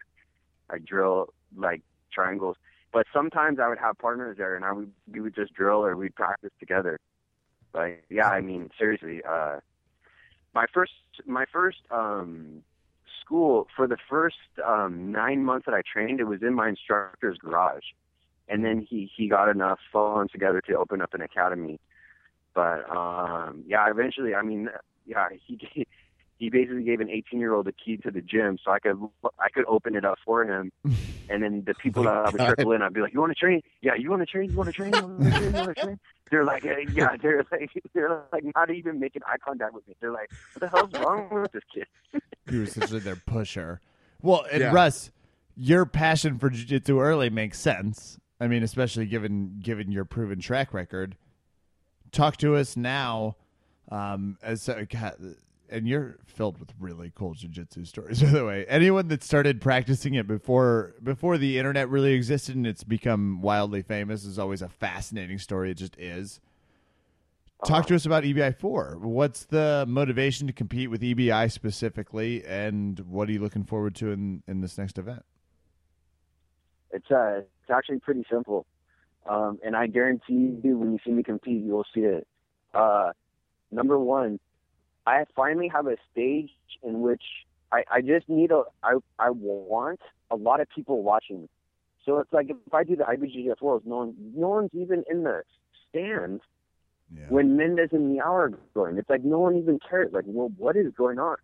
I drill like triangles. But sometimes I would have partners there and I would we would just drill or we'd practice together But yeah, I mean, seriously, uh, my first my first um, school for the first um, nine months that I trained, it was in my instructor's garage, and then he he got enough phone together to open up an academy. But um, yeah, eventually, I mean, yeah, he he basically gave an 18 year old a key to the gym so I could I could open it up for him, and then the people Oh that I would God. trickle in, I'd be like, "You want to train? Yeah, you want to train? You want to train? You want to train? You want to train?" They're like, eh, "Yeah." They're like, they're like not even making eye contact with me. They're like, "What the hell's wrong with this kid?" You were essentially their pusher. Well, and Yeah. Russ, your passion for jiu-jitsu early makes sense. I mean, especially given given your proven track record. Talk to us now, um, as uh, God, and you're filled with really cool jiu-jitsu stories. By the way, anyone that started practicing it before before the internet really existed and it's become wildly famous is always a fascinating story. It just is. Talk to us about EBI four. What's the motivation to compete with EBI specifically, and what are you looking forward to in in this next event? It's uh, it's actually pretty simple, um, and I guarantee you, when you see me compete, you will see it. Uh, number one, I finally have a stage in which I, I just need a I I want a lot of people watching. me. So it's like if I do the IBJJF Worlds, no one no one's even in the stands Yeah. when Mendes and Miyao are going. It's like no one even cares. Like, well, what is going on,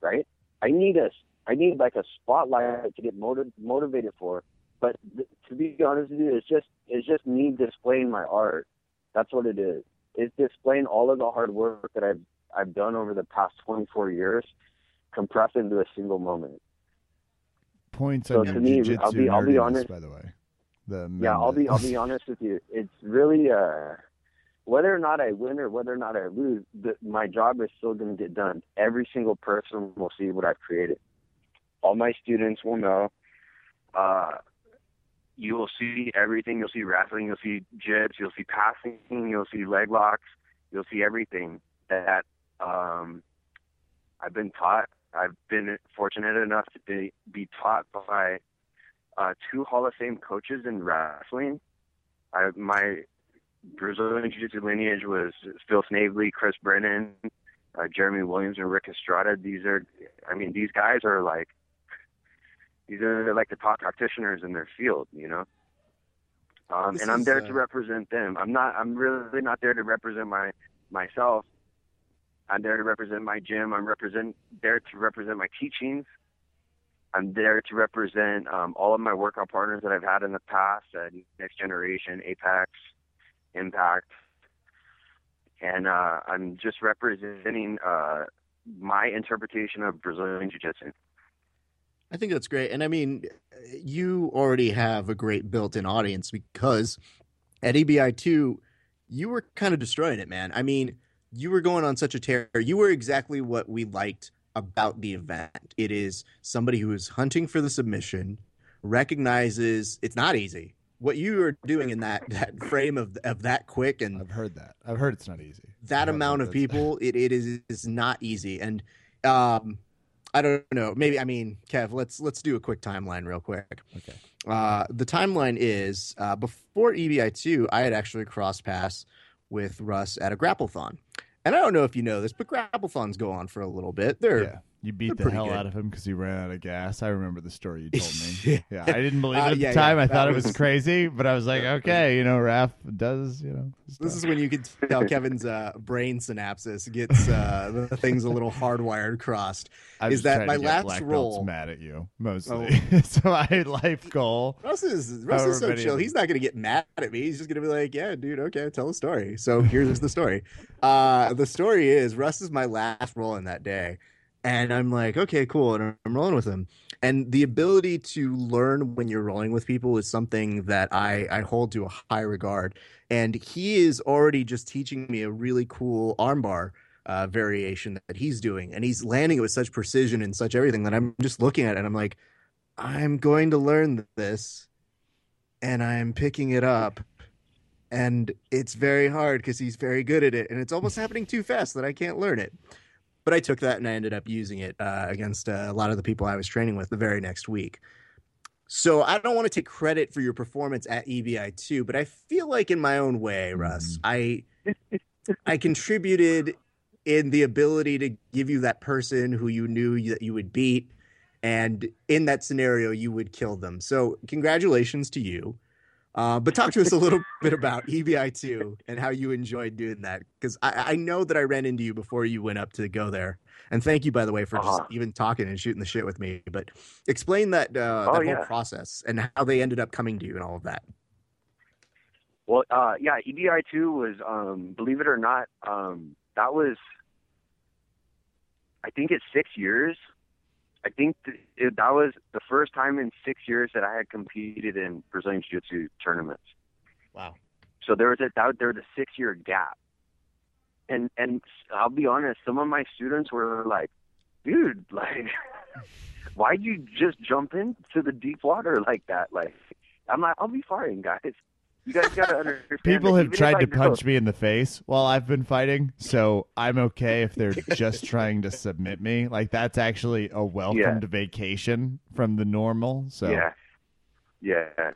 right? I need a, I need like a spotlight to get motiv- motivated for. But th- to be honest with you, it's just, it's just me displaying my art. That's what it is. It's displaying all of the hard work that I've, I've done over the past 24 years, compressed into a single moment. Points So on to your me, jiu-jitsu I'll be- I'll be honest. by the way. The Yeah, I'll be, I'll be honest with you. It's really, uh, whether or not I win or whether or not I lose, the, my job is still going to get done. Every single person will see what I've created. All my students will know. Uh, you will see everything. You'll see wrestling. You'll see jibs. You'll see passing. You'll see leg locks. You'll see everything that um, I've been taught. I've been fortunate enough to be, be taught by uh, two Hall of Fame coaches in wrestling. I, my Brazilian Jiu-Jitsu lineage was Phil Snavely, Chris Brennan, uh, Jeremy Williams, and Rick Estrada. These are, I mean, these guys are like, these are like the top practitioners in their field, you know. Um, and I'm there uh, to represent them. I'm not. I'm really not there to represent my myself. I'm there to represent my gym. I'm represent there to represent my teachings. I'm there to represent um, all of my workout partners that I've had in the past at Next Generation, Apex, Impact, and uh, I'm just representing uh, my interpretation of Brazilian Jiu-Jitsu. I think that's great. And I mean, you already have a great built in audience because at EBI2, you were kind of destroying it, man. I mean, you were going on such a tear. You were exactly what we liked about the event. It is somebody who is hunting for the submission, recognizes it's not easy. What you are doing in that, that frame of, of that quick and I've heard that. I've heard it's not easy. that amount of people, it, it is is not easy. And um, I don't know. Maybe I mean, Kev, let's let's do a quick timeline real quick. Okay. Uh, the timeline is uh, before EBI two, I had actually crossed paths with Russ at a grapplethon. And I don't know if you know this, but grapplethons go on for a little bit. They're Yeah, you beat the hell good. out of him because he ran out of gas. I remember the story you told me. yeah, I didn't believe it Uh, at yeah, the time. yeah, I thought it was was- crazy, but I was like, okay, you know, Raph does, you know. This is when you could tell Kevin's uh, brain synapses gets uh, the things a little hardwired crossed. I'm is that my last role- Oh. mad at you mostly. so my life goal. Russ is Russ is so chill. He's not gonna get mad at me. He's just gonna be like, "Yeah, dude, okay, tell a story." So here's the story. Uh, the story is Russ is my last roll in that day, and I'm like, "Okay, cool," and I'm rolling with him. And the ability to learn when you're rolling with people is something that I I hold to a high regard. And he is already just teaching me a really cool armbar uh, variation that he's doing, and he's landing it with such precision and such everything that I'm just looking at it and I'm like, I'm going to learn this, and I'm picking it up, and it's very hard because he's very good at it, and it's almost happening too fast that I can't learn it. But I took that and I ended up using it uh, against uh, a lot of the people I was training with the very next week. So I don't want to take credit for your performance at EBI two, but I feel like in my own way, Russ, I I contributed in the ability to give you that person who you knew that you would beat. And in that scenario, you would kill them. So, congratulations to you. Uh, but talk to us a little bit about EBI2 and how you enjoyed doing that. Because I, I, know that I ran into you before you went up to go there. And thank you, by the way, for uh-huh. just even talking and shooting the shit with me. But explain that, uh, oh, that yeah. whole process and how they ended up coming to you and all of that. Well, uh, yeah, EBI2 was, um, believe it or not, um, that was, I think it's six years I think th- it, that was the first time in six years that I had competed in Brazilian Jiu-Jitsu tournaments. Wow! So there was a that, there was a six-year gap, and and I'll be honest, some of my students were like, "Dude, like, why'd you just jump into the deep water like that?" Like, I'm like, "I'll be fine, guys. You guys gotta understand. People have tried to punch me in the face while I've been fighting, so I'm okay if they're just trying to submit me. Like that's actually a welcomed yeah. vacation from the normal. So yeah, yeah.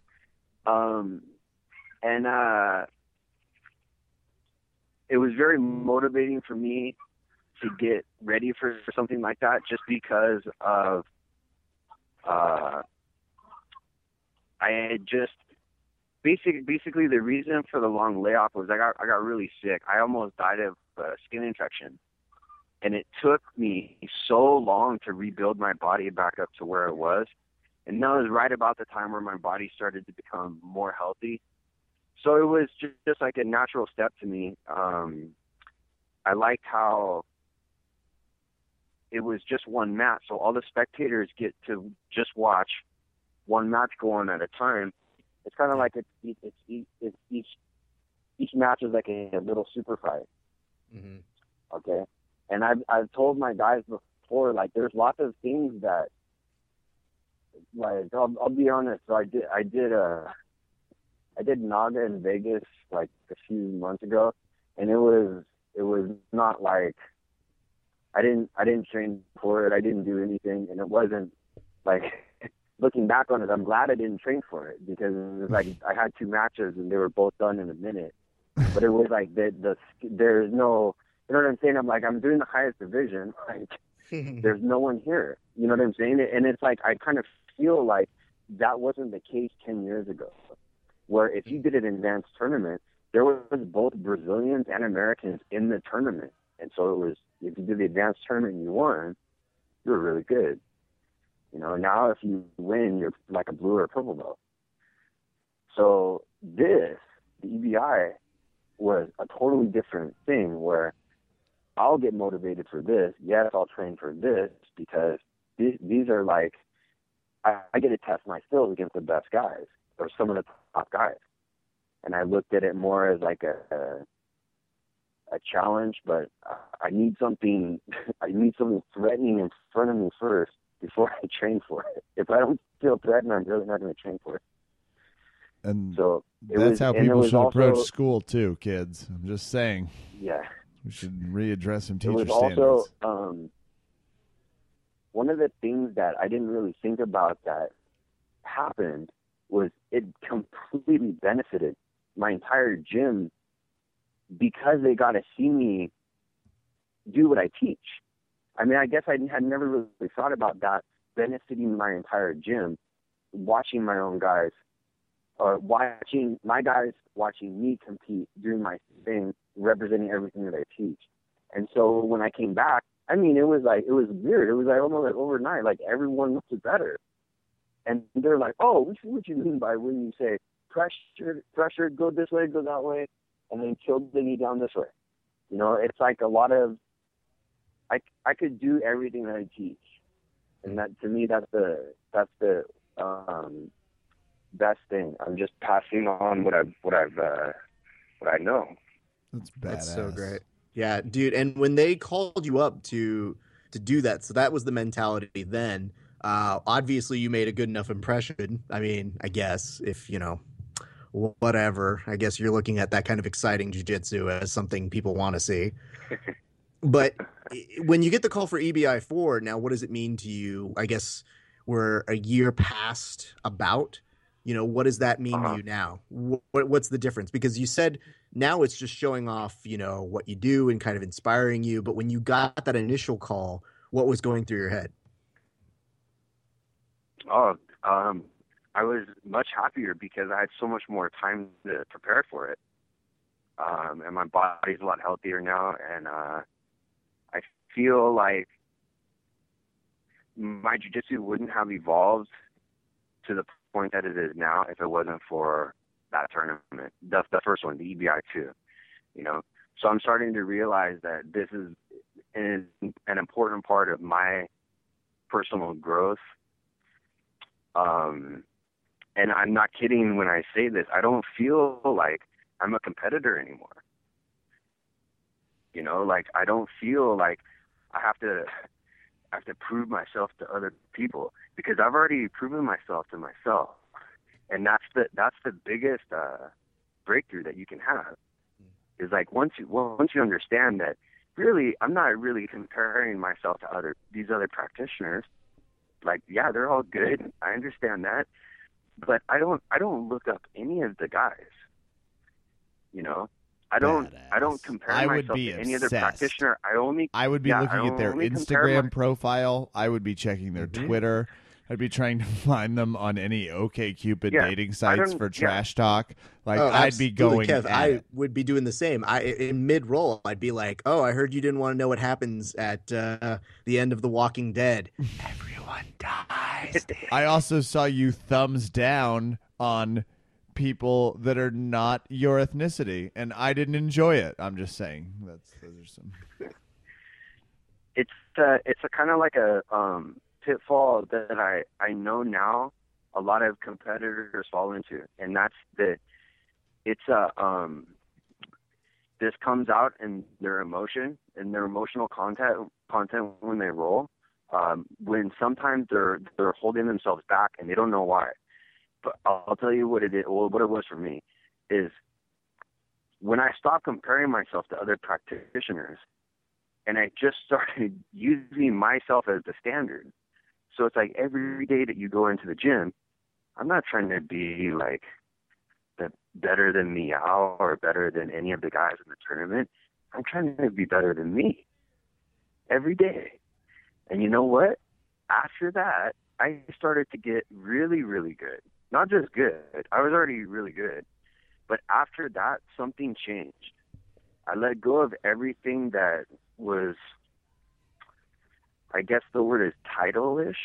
Um, and uh, it was very motivating for me to get ready for, for something like that, just because of uh, I had just basic, basically the reason for the long layoff was I got I got really sick. I almost died of a skin infection, and it took me so long to rebuild my body back up to where it was. And that was right about the time where my body started to become more healthy. So it was just, just like a natural step to me. Um, I liked how it was just one match, so all the spectators get to just watch one match go on at a time it's kind of like it's it's, it's, it's each each match is like a, a little super fight. Mm-hmm. Okay, and I've I've told my guys before like there's lots of things that like I'll, I'll be honest. So I did I did uh I did Naga in Vegas like a few months ago, and it was it was not like I didn't I didn't train for it. I didn't do anything, and it wasn't like looking back on it, I'm glad I didn't train for it because it was like I had two matches and they were both done in a minute. But it was like the the there's no you know what I'm saying. I'm like I'm doing the highest division. Like there's no one here. You know what I'm saying? And it's like I kind of feel like that wasn't the case ten years ago, where if you did an advanced tournament, there was both Brazilians and Americans in the tournament, and so it was if you did the advanced tournament and you won, you were really good. You know, now if you win, you're like a blue or a purple belt. So this, the EBI, was a totally different thing where I'll get motivated for this. Yes, I'll train for this because these, these are like, I, I get to test my skills against the best guys or some of the top guys. And I looked at it more as like a, a a challenge, but I need something. I need something threatening in front of me first before I train for it. If I don't feel threatened, I'm really not going to train for it. And so that's was, how people should also, approach school too, kids. I'm just saying. Yeah. We should readdress some teacher it was standards. Also, um, one of the things that I didn't really think about that happened was it completely benefited my entire gym because they got to see me do what I teach. I mean, I guess I had never really thought about that benefiting my entire gym, watching my own guys, or watching my guys watching me compete, doing my thing, representing everything that I teach. And so when I came back, I mean, it was like it was weird. It was like almost like overnight, like everyone looked better. And they're like, "Oh, what what you mean by when you say pressure, pressure, go this way, go that way, and then kill the knee down this way." You know, it's like a lot of I, I could do everything that I teach, and that to me that's the that's the um, best thing. I'm just passing on what I've what I've uh, what I know. That's badass. That's so great. Yeah, dude. And when they called you up to to do that, so that was the mentality then. Uh, obviously, you made a good enough impression. I mean, I guess if you know, whatever. I guess you're looking at that kind of exciting jujitsu as something people want to see. but when you get the call for EBI four, now what does it mean to you? I guess we're a year past about. You know, what does that mean Uh-huh. to you now? What, what's the difference? Because you said now it's just showing off, you know, what you do and kind of inspiring you. But when you got that initial call, what was going through your head? Oh, um, I was much happier because I had so much more time to prepare for it. Um, and my body's a lot healthier now, and uh, feel like my jujitsu wouldn't have evolved to the point that it is now if it wasn't for that tournament, the, the first one, the EBI two. You know, so I'm starting to realize that this is an, an important part of my personal growth um, and I'm not kidding when I say this. I don't feel like I'm a competitor anymore. You know, like I don't feel like I have to I have to prove myself to other people because I've already proven myself to myself. And that's the that's the biggest uh breakthrough that you can have. Is like once you once you understand that really I'm not really comparing myself to other these other practitioners. Like yeah they're all good. I understand that. But i don't i don't look up any of the guys you know i don't i don't compare I would myself be to any other practitioner i only I would be Yeah, looking I at their Instagram my- profile. I would be checking their Mhm. Twitter. I'd be trying to find them on any OK Cupid Yeah, dating sites don't- for yeah. trash talk. Like Oh, I'd be going Kev, at I it. would be doing the same. I in mid roll, I'd be like, "Oh, I heard you didn't want to know what happens at uh, the end of The Walking Dead. Everyone dies." I also saw you thumbs down on people that are not your ethnicity, and I didn't enjoy it. I'm just saying that's those are some. it's uh it's a kind of like a um pitfall that I I know now a lot of competitors fall into and that's that it's a um this comes out in their emotion and their emotional content content when they roll um when sometimes they're they're holding themselves back and they don't know why but I'll, tell you what it is well, what it was for me is when I stopped comparing myself to other practitioners and I just started using myself as the standard. So it's like every day that you go into the gym, I'm not trying to be like the better than Miyao or better than any of the guys in the tournament. I'm trying to be better than me every day. And you know what? After that, I started to get really, really good. Not just good. I was already really good. But after that, something changed. I let go of everything that was I guess the word is title-ish.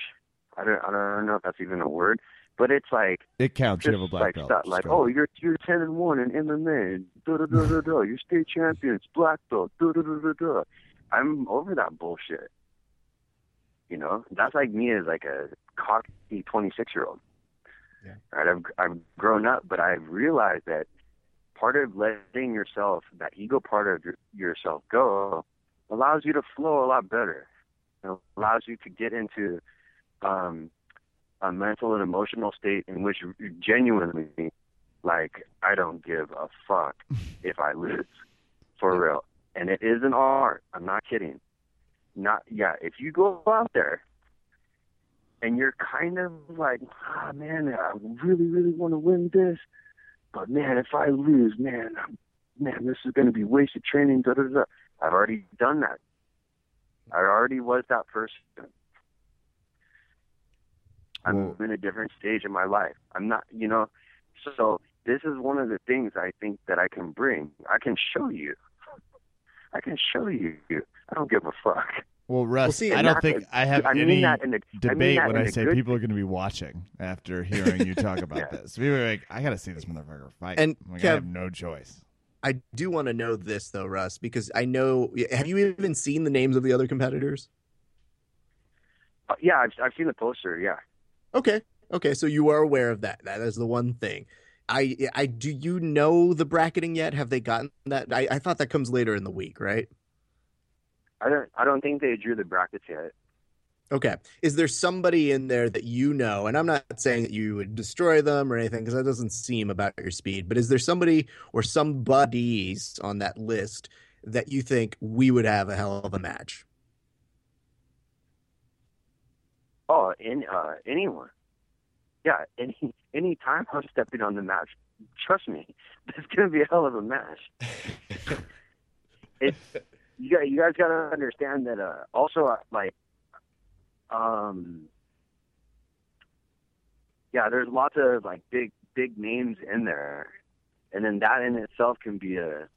I don't I don't know if that's even a word, but it's like It counts. You have a black like belt. stuff like oh you're you're ten and one in MMA, da da da da da. You're state champions, black belt, da da da da da. I'm over that bullshit. You know, that's like me as like a cocky 26 year old. Yeah. Right, I've I've grown up, but I've realized that part of letting yourself, that ego part of your, yourself go, allows you to flow a lot better. It allows you to get into um, a mental and emotional state in which you genuinely, like, I don't give a fuck if I lose, for real. And it is an art. I'm not kidding. Not yeah. If you go out there and you're kind of like, ah, man, I really, really want to win this, but man, if I lose, man, I'm, man, this is going to be wasted training. Da da da. I've already done that. I already was that person. I'm Well- in a different stage in my life. I'm not, you know, so this is one of the things I think that I can bring. I can show you. I can show you. I don't give a fuck. Well, Russ, see, I don't think that- I have I mean any that in a, I mean debate that when I say good people are going to be watching after hearing you talk about Yeah. this. People are like, I got to see this motherfucker fight. And, like, Kev- I have no choice. I do want to know this though, Russ, because I know. Have you even seen the names of the other competitors? Uh, yeah, I've, I've seen the poster. Yeah. Okay, okay, so you are aware of that. That is the one thing. I, I do you know the bracketing yet? Have they gotten that? I, I thought that comes later in the week, right? I don't. I don't think they drew the brackets yet. Okay. Is there somebody in there that you know? And I'm not saying that you would destroy them or anything because that doesn't seem about your speed, but is there somebody or somebodies on that list that you think we would have a hell of a match? Oh, in uh, anyone. yeah, any any time I'm stepping on the match, trust me, it's gonna be a hell of a match. it's you guys, you guys gotta understand that. Uh, also, uh, like, um, yeah, there's lots of like big big names in there, and then that in itself can be a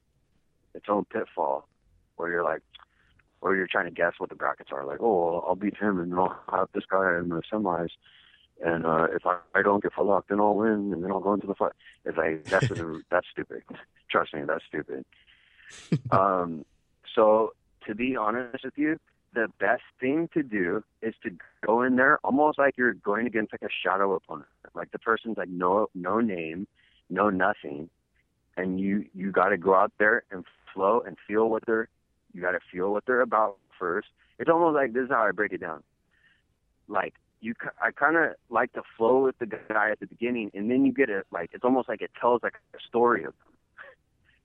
its own pitfall, where you're like, or you're trying to guess what the brackets are. Like, oh, I'll beat him, and I'll have this guy in the semis. And uh, if I, I don't get up, then I'll win, and then I'll go into the fight. It's like that's that's stupid. Trust me, that's stupid. um, so to be honest with you, the best thing to do is to go in there almost like you're going against like a shadow opponent. Like the person's like no no name, no nothing, and you you got to go out there and flow and feel what they're you got to feel what they're about first. It's almost like this is how I break it down. Like you, I kind of like to flow with the guy at the beginning, and then you get it like it's almost like it tells like a story of them.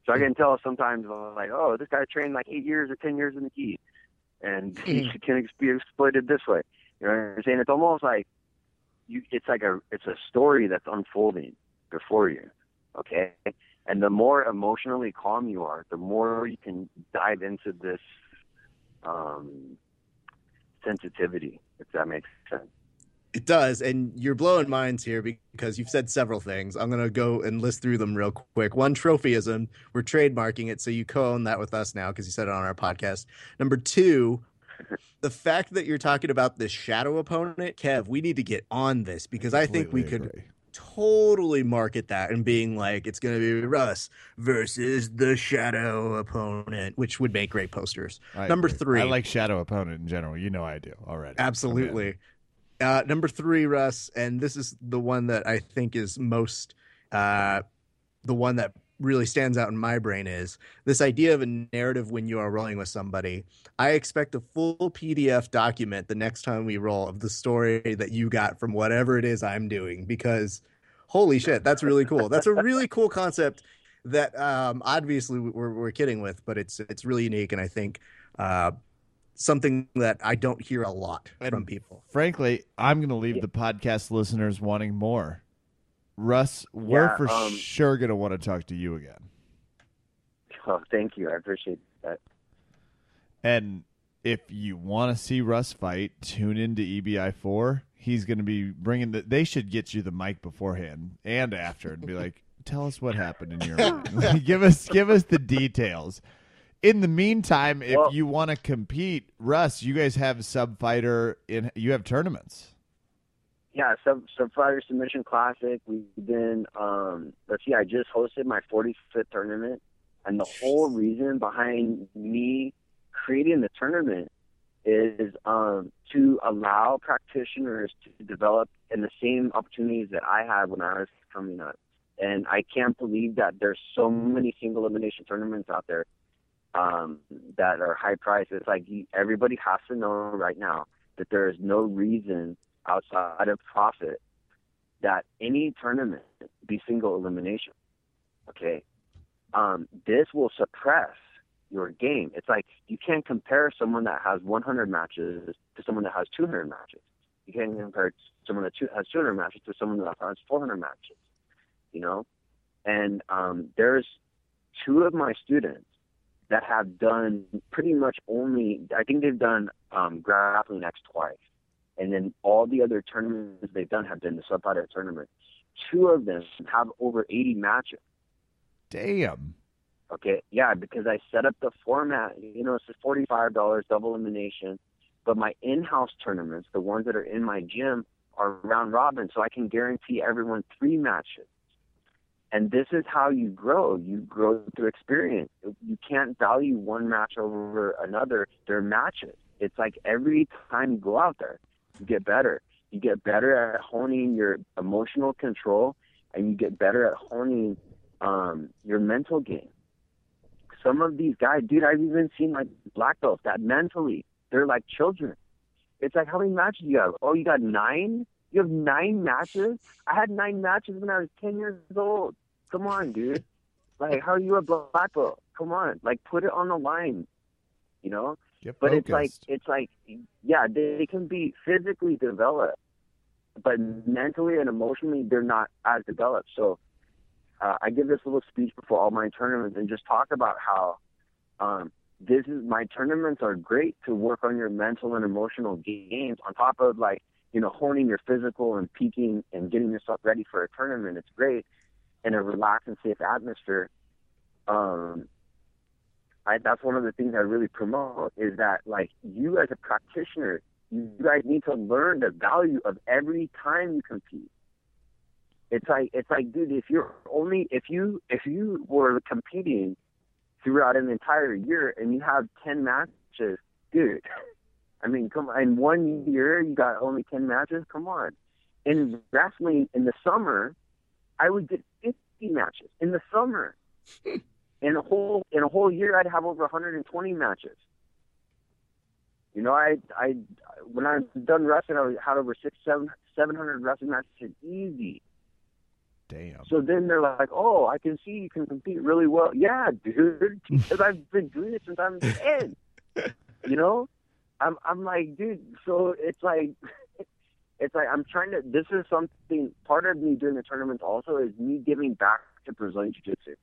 So I can tell sometimes like, oh, this guy trained like eight years or ten years in the gi, and he can be exploited this way. You know what I'm saying? It's almost like you. It's like a it's a story that's unfolding before you. Okay, and the more emotionally calm you are, the more you can dive into this um, sensitivity, if that makes sense. It does, and you're blowing minds here because you've said several things. I'm gonna go and list through them real quick. One, trophyism. We're trademarking it, so you co-own that with us now because you said it on our podcast. Number two, the fact that you're talking about this shadow opponent, Kev. We need to get on this because I, I think we could agree totally market that and being like it's going to be Russ versus the shadow opponent, which would make great posters. I number agree. three, I like shadow opponent in general. You know I do already. Absolutely. Uh, number three, Russ, and this is the one that I think is most uh, the one that really stands out in my brain is this idea of a narrative when you are rolling with somebody. I expect a full PDF document the next time we roll of the story that you got from whatever it is I'm doing because holy shit, that's really cool. That's a really cool concept that um, obviously we're, we're kidding with, but it's it's really unique and I think uh, something that I don't hear a lot and from people. Frankly, I'm going to leave the podcast listeners wanting more. Russ, we're yeah, for um, sure going to want to talk to you again. Oh, thank you. I appreciate that. And if you want to see Russ fight, tune into EBI four. He's going to be bringing the. They should get you the mic beforehand and after, and be like, "Tell us what happened in your mind. give us, give us the details." In the meantime, if well, you want to compete, Russ, you guys have sub fighter in. You have tournaments yeah, sub sub fighter submission classic. We've been um let's see, I just hosted my 45th tournament, and the whole reason behind me creating the tournament is um to allow practitioners to develop in the same opportunities that I had when I was coming up. And I can't believe that there's so many single elimination tournaments out there um, that are high priced. It's like everybody has to know right now that there is no reason outside of profit that any tournament be single elimination. Okay. Um, this will suppress your game. It's like you can't compare someone that has 100 matches to someone that has 200 matches. You can't compare someone that has 200 matches to someone that has 400 matches. You know, and um, there's two of my students that have done pretty much only. I think they've done um, grappling X twice and then all the other tournaments they've done have been the sub fighter tournament. Two of them have over 80 matches. Damn. Okay, yeah, because I set up the format. You know, it's forty-five dollars double elimination, but my in-house tournaments, the ones that are in my gym, are round robin, so I can guarantee everyone three matches. And this is how you grow. You grow through experience. You can't value one match over another. They're matches. It's like every time you go out there, you get better. You get better at honing your emotional control, and you get better at honing um, your mental game. Some of these guys, dude, I've even seen like black belts that mentally they're like children. It's like how many matches you have? Oh, you got nine. You have nine matches. I had nine matches when I was ten years old. Come on, dude. Like, how are you a black belt? Come on, like put it on the line. You know, but it's like it's like yeah, they, they can be physically developed, but mentally and emotionally they're not as developed. So uh, I give this little speech before all my tournaments and just talk about how um, this is my tournaments are great to work on your mental and emotional games on top of like you know honing your physical and peaking and getting yourself ready for a tournament. It's great in a relaxed and safe atmosphere. Um, I, that's one of the things I really promote is that like you as a practitioner, you guys need to learn the value of every time you compete. It's like it's like, dude, if you're only if you if you were competing throughout an entire year and you have ten matches, dude. I mean, come on, in one year you got only ten matches. Come on. In wrestling in the summer, I would get fifty matches in the summer. in a whole in a whole year, I'd have over 120 matches. You know, I I when I was done wrestling, I had over six seven seven hundred wrestling matches easy. Damn. So then they're like, "Oh, I can see you can compete really well." Yeah, dude, because I've been doing it since I'm ten. you know, I'm I'm like, dude. So it's like, it's like I'm trying to. This is something. Part of me doing the tournaments also is me giving back to Brazilian Jiu Jitsu.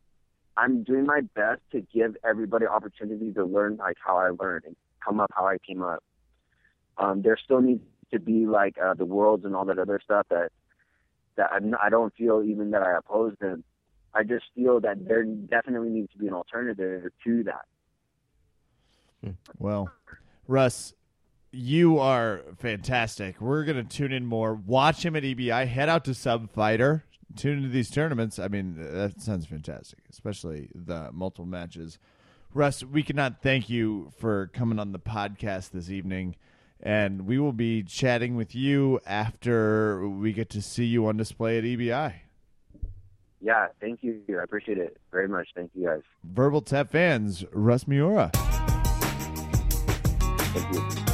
I'm doing my best to give everybody opportunity to learn like how I learned and come up how I came up. Um, there still needs to be like uh, the worlds and all that other stuff that that I'm, I don't feel even that I oppose them. I just feel that there definitely needs to be an alternative to that. Well, Russ, you are fantastic. We're gonna tune in more. Watch him at EBI. Head out to Sub Fighter. Tune into these tournaments. I mean, that sounds fantastic, especially the multiple matches. Russ, we cannot thank you for coming on the podcast this evening, and we will be chatting with you after we get to see you on display at EBI. Yeah, thank you. I appreciate it very much. Thank you guys. Verbal Tap fans, Russ Miura. Thank you.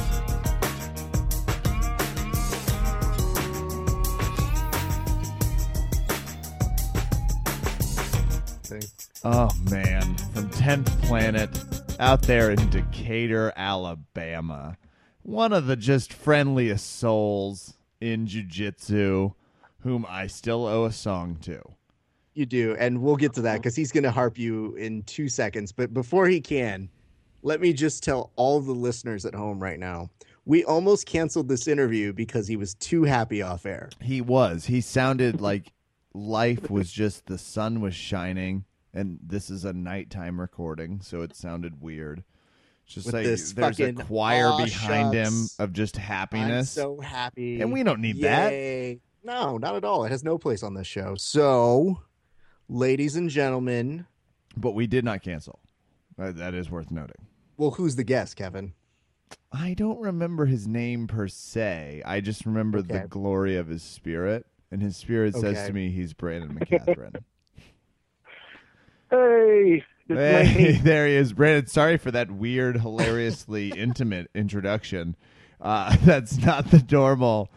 Oh man, from 10th Planet out there in Decatur, Alabama. One of the just friendliest souls in jiu-jitsu whom I still owe a song to. You do, and we'll get to that because he's going to harp you in two seconds. But before he can, let me just tell all the listeners at home right now: we almost canceled this interview because he was too happy off air. He was. He sounded like life was just the sun was shining and this is a nighttime recording, so it sounded weird. Just With like this there's a fucking, choir "Aw, behind him shucks, of just I'm happiness. so happy, And we don't need that. Yay. No, not at all. It has no place on this show. So, ladies and gentlemen, But we did not cancel. Uh, that is worth noting. well, who's the guest, Kevin? I don't remember his name per se. I just remember the Okay. glory of his spirit. And his spirit says Okay. to me he's Brandon McCaghren. Hey, hey, there he is. Brandon, sorry for that weird, hilariously intimate introduction. Uh, that's not the normal.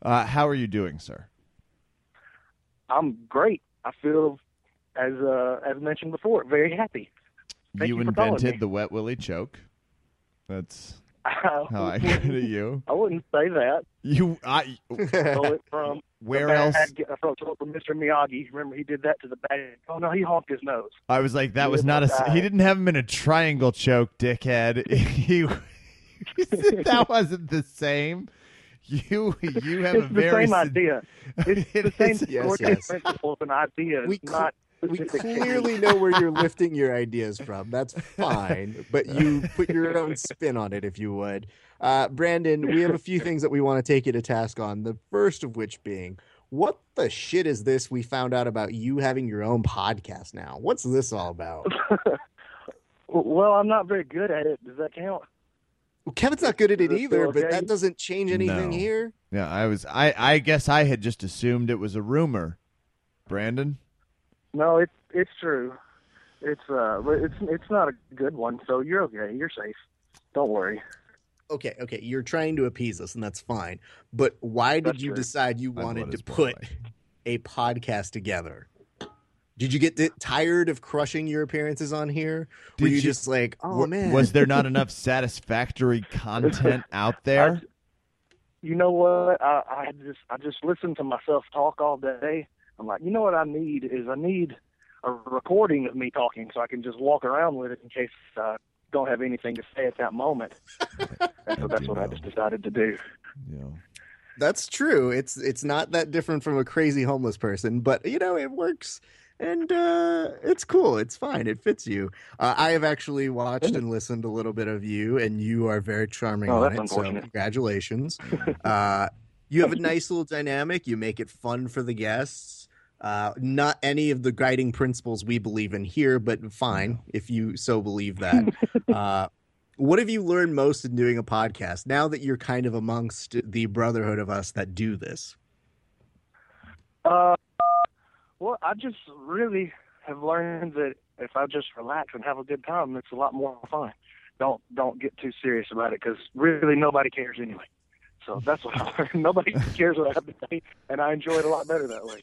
Uh, how are you doing, sir? I'm great. I feel, as uh, as mentioned before, very happy. Thank you you invented the wet willy choke. That's I oh, how I credit you. I wouldn't say that. You, I, Stole it from where the bad, else? I stole it from Mr. Miyagi. Remember, he did that to the bad. Oh no, he honked his nose. I was like, that He was was not a. a guy. He didn't have him in a triangle choke, dickhead. he, that wasn't the same. You, you have It's a the very same sin- idea. It's It the same is- yes, working yes. principle of an idea. We It's not we clearly know where you're lifting your ideas from. That's fine, but you put your own spin on it if you would. Uh, Brandon, we have a few things that we want to take you to task on. The first of which being, what the shit is this we found out about you having your own podcast now? What's this all about? Well, I'm not very good at it. Does that count? Well, Kevin's not good at it either, still but that doesn't change anything No. here. Yeah, I was. I, I guess I had just assumed it was a rumor. Brandon, No, it's it's true. It's uh, it's it's not a good one. So you're okay. You're safe. Don't worry. Okay, okay, you're trying to appease us, and that's fine. But why did That's you true. decide you wanted to put boiling. a podcast together? Did you get tired of crushing your appearances on here? Were you, you- just like, oh wa- man, was there not enough satisfactory content out there? you know what? I, I just I just listen to myself talk all day. I'm like, you know what I need is I need a recording of me talking so I can just walk around with it in case I don't have anything to say at that moment. and so that's what I just decided to do. Yeah. That's true. It's it's not that different from a crazy homeless person, but you know it works, and uh, it's cool. It's fine. It fits you. Uh, I have actually watched and listened a little bit of you, and you are very charming Oh, on that's it. So unfortunate. congratulations. uh, you have a nice little dynamic. You make it fun for the guests. Uh, not any of the guiding principles we believe in here, but fine if you so believe that. uh, what have you learned most in doing a podcast now that you're kind of amongst the brotherhood of us that do this? Uh, well, I just really have learned that if I just relax and have a good time, it's a lot more fun. Don't don't get too serious about it because really nobody cares anyway. So that's what I learned. Nobody cares what I have to say, and I enjoy it a lot better that way.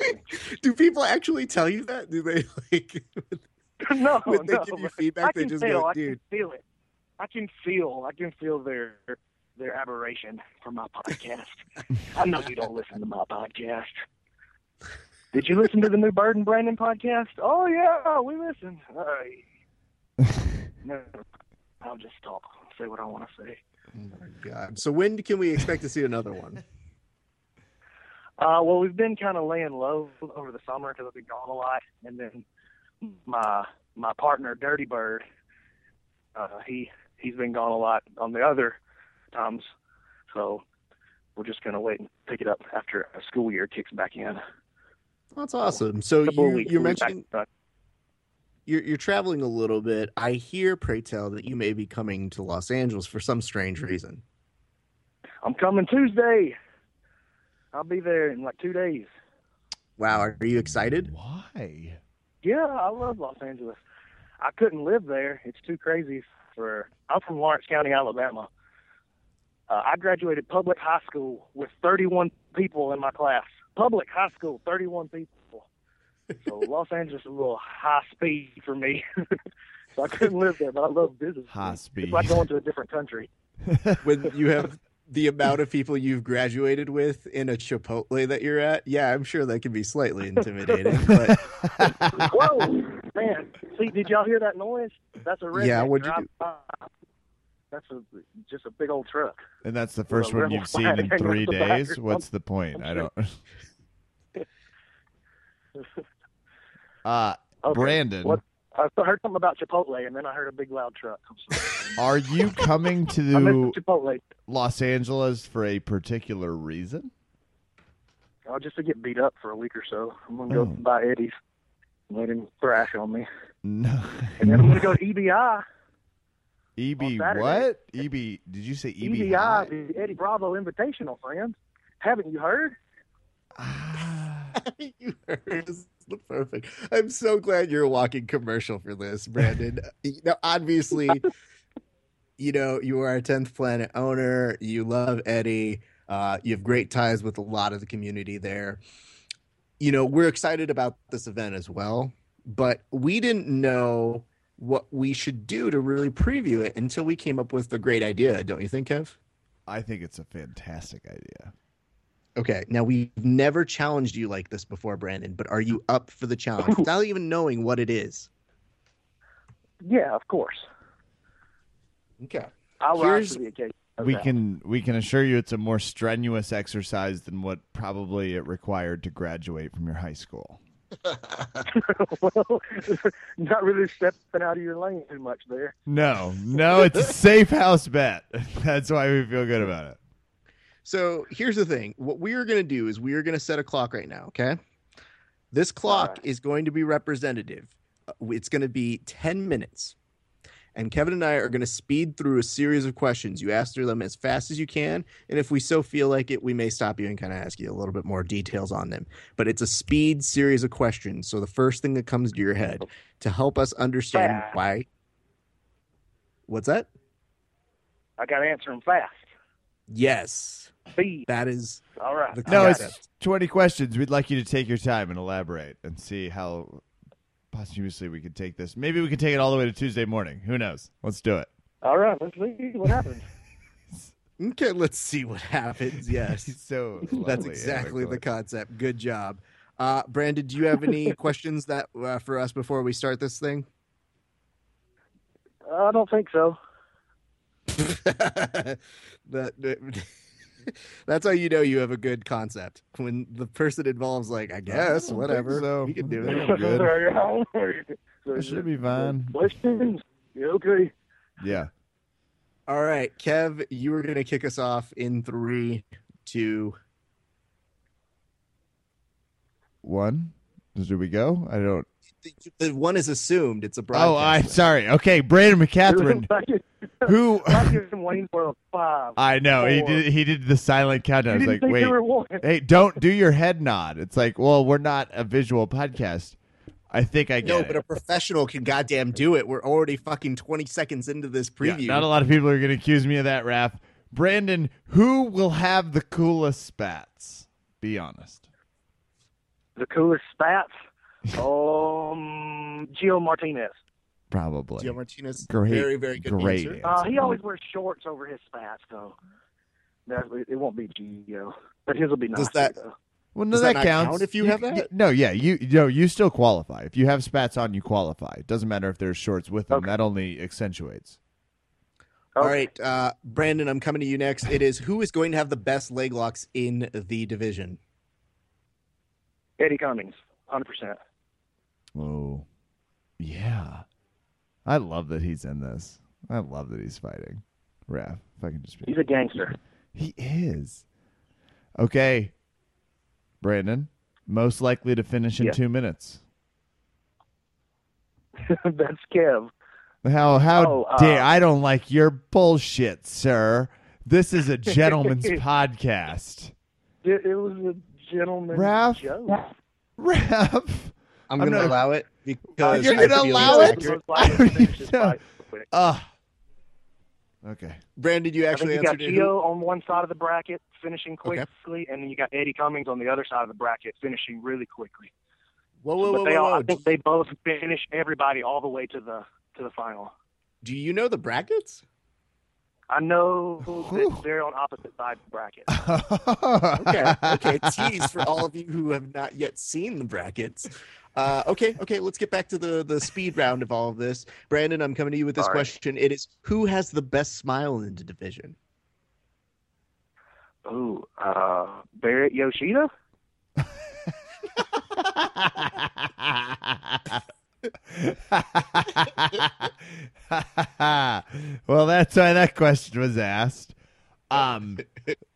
Do people actually tell you that? Do they like no, when they no, give you but feedback? I They just tell. go, I "Dude, can feel it. I can feel. I can feel their their aberration for my podcast. I know you don't listen to my podcast. Did you listen to the new Bird and Brandon podcast? Oh yeah, we listened. All right. No, I'll just talk. Say what I want to say. oh my god!" So when can we expect to see another one? Uh, well, we've been kind of laying low over the summer because I've been gone a lot, and then my my partner Dirty Bird, uh, he he's been gone a lot on the other times, so we're just gonna wait and pick it up after a school year kicks back in. That's awesome. So you, you're mentioning you're you're traveling a little bit. I hear, pray tell, that you may be coming to Los Angeles for some strange reason. I'm coming Tuesday. I'll be there in like two days. Wow, are you excited? Why? Yeah, I love Los Angeles. I couldn't live there. It's too crazy for. I'm from Lawrence County, Alabama. Uh, I graduated public high school with 31 people in my class. Public high school, 31 people. So Los Angeles is a little high speed for me. so I couldn't live there, but I love business. High speed. It's like going to a different country. when you have the amount of people you've graduated with in a Chipotle that you're at, yeah, I'm sure that can be slightly intimidating. But Whoa, man! See, did y'all hear that noise? That's a redneck Yeah, what'd you drive by. That's a just a big old truck. And that's the first one you've seen in three hanging the days. What's the point? I'm I don't. Uh, Okay. Brandon, What? I heard something about Chipotle, and then I heard a big loud truck. Are you coming to Chipotle. Los Angeles for a particular reason? Oh, just to get beat up for a week or so. I'm gonna go Oh. buy Eddie's, and let him thrash on me, No. and then I'm gonna go to EBI. EB what? EB? Did you say EB? EBI, the Eddie Bravo Invitational, friends. Haven't you heard? Ah. You heard perfect. I'm so glad you're a walking commercial for this, Brandon. now, obviously, you know you are a tenth planet owner. You love Eddie. Uh, you have great ties with a lot of the community there. You know we're excited about this event as well, but we didn't know what we should do to really preview it until we came up with a great idea. Don't you think, Kev? I think it's a fantastic idea. Okay, now we've never challenged you like this before, Brandon, but are you up for the challenge without even knowing what it is? Yeah, of course. Okay. I'll Here's- rise to the occasion. How's We can we can assure you it's a more strenuous exercise than what probably it required to graduate from your high school. well, not really stepping out of your lane too much there. No, no, it's a safe house bet. That's why we feel good about it. So here's the thing. What we are going to do is we are going to set a clock right now, okay? This clock Alright. is going to be representative. Uh, It's going to be 10 minutes. And Kevin and I are going to speed through a series of questions. You answer them as fast as you can. And if we so feel like it, we may stop you and kind of ask you a little bit more details on them. But it's a speed series of questions. So the first thing that comes to your head to help us understand Fast. why. What's that? I got to answer them fast. Yes. Speed. That is All right. the No, it's 20 questions. We'd like you to take your time and elaborate and see how posthumously we could take this. Maybe we could take it all the way to Tuesday morning. Who knows? Let's do it. All right. Let's see what happens. Okay, let's see what happens. Yes. So That's exactly the concept. Good job. Uh, Brandon, do you have any questions that uh, for us before we start this thing? I don't think so. that, that- that's how you know you have a good concept when the person involves like, I guess, don't whatever, so. we can do it. I'm good. so It should be fine. Questions? Yeah, okay. Yeah. All right, Kev, you were gonna kick us off in three, two, one. two. One. Did we go? I don't. The one is assumed. It's a oh, broadcast. Oh. I'm sorry. Okay, Brandon McCaghren, who I give him Wayne's World five. I know he did. He did the silent countdown. I was didn't like, think wait, there were one. hey, don't do your head nod. It's like, well, we're not a visual podcast. I think I get No, it. but a professional can goddamn do it. We're already fucking 20 seconds into this Yeah, preview. not a lot of people are going to accuse me of that, Raph. Brandon, who will have the coolest spats? Be honest. The coolest spats. Um, Geo Martinez. Probably. Geo Martinez, Great, very, very good great answer. Uh, he always wears shorts over his spats, though. That, it won't be Geo, but his will be nice. Does that- though. Well, no, Does that, that counts. count if you have that? y- No, yeah, you no, you still qualify. If you have spats on, you qualify. It doesn't matter if there's shorts with them. Okay. That only accentuates. All Okay. right, uh, Brandon, I'm coming to you next. It is who is going to have the best leg locks in the division? Eddie Cummings, hundred percent. Oh, yeah. I love that he's in this. I love that he's fighting. Raph, if I can just be. He's a gangster. He is. Okay, Brandon, most likely to finish in Yeah. two minutes. That's Kev. How how Oh, uh, dare I don't like your bullshit, sir. This is a gentleman's podcast. It, it was a gentleman's Raph? joke. Raph, I'm, I'm going to not- allow it because You're gonna allow it? accurate. Most likely to finish his I don't fight quick. uh Okay. Brandon, you actually you got answered it. Who- Geo on one side of the bracket finishing Okay. quickly, and then you got Eddie Cummings on the other side of the bracket finishing really quickly. Whoa, whoa, but whoa, they whoa, all, whoa. I think they both finish everybody all the way to the to the final. Do you know the brackets? I know Whew. that they're on opposite sides of the bracket. Okay, okay. Tease for all of you who have not yet seen the brackets. Uh, okay, okay. Let's get back to the the speed round of all of this. Brandon, I'm coming to you with this All right. question. It is who has the best smile in the division? Oh, uh, Barrett Yoshida. well, that's why that question was asked. Um,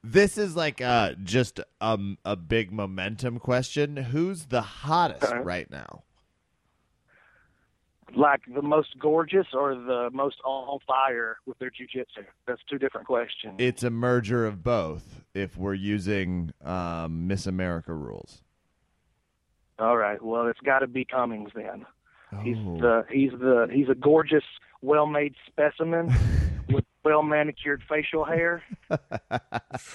this is like uh just um a big momentum question. Who's the hottest Okay. right now? Like the most gorgeous or the most on fire with their jujitsu? That's two different questions. It's a merger of both. If we're using um, Miss America rules. All right. Well, it's got to be Cummings then. He's Oh. the he's the he's a gorgeous, well-made specimen with well-manicured facial hair.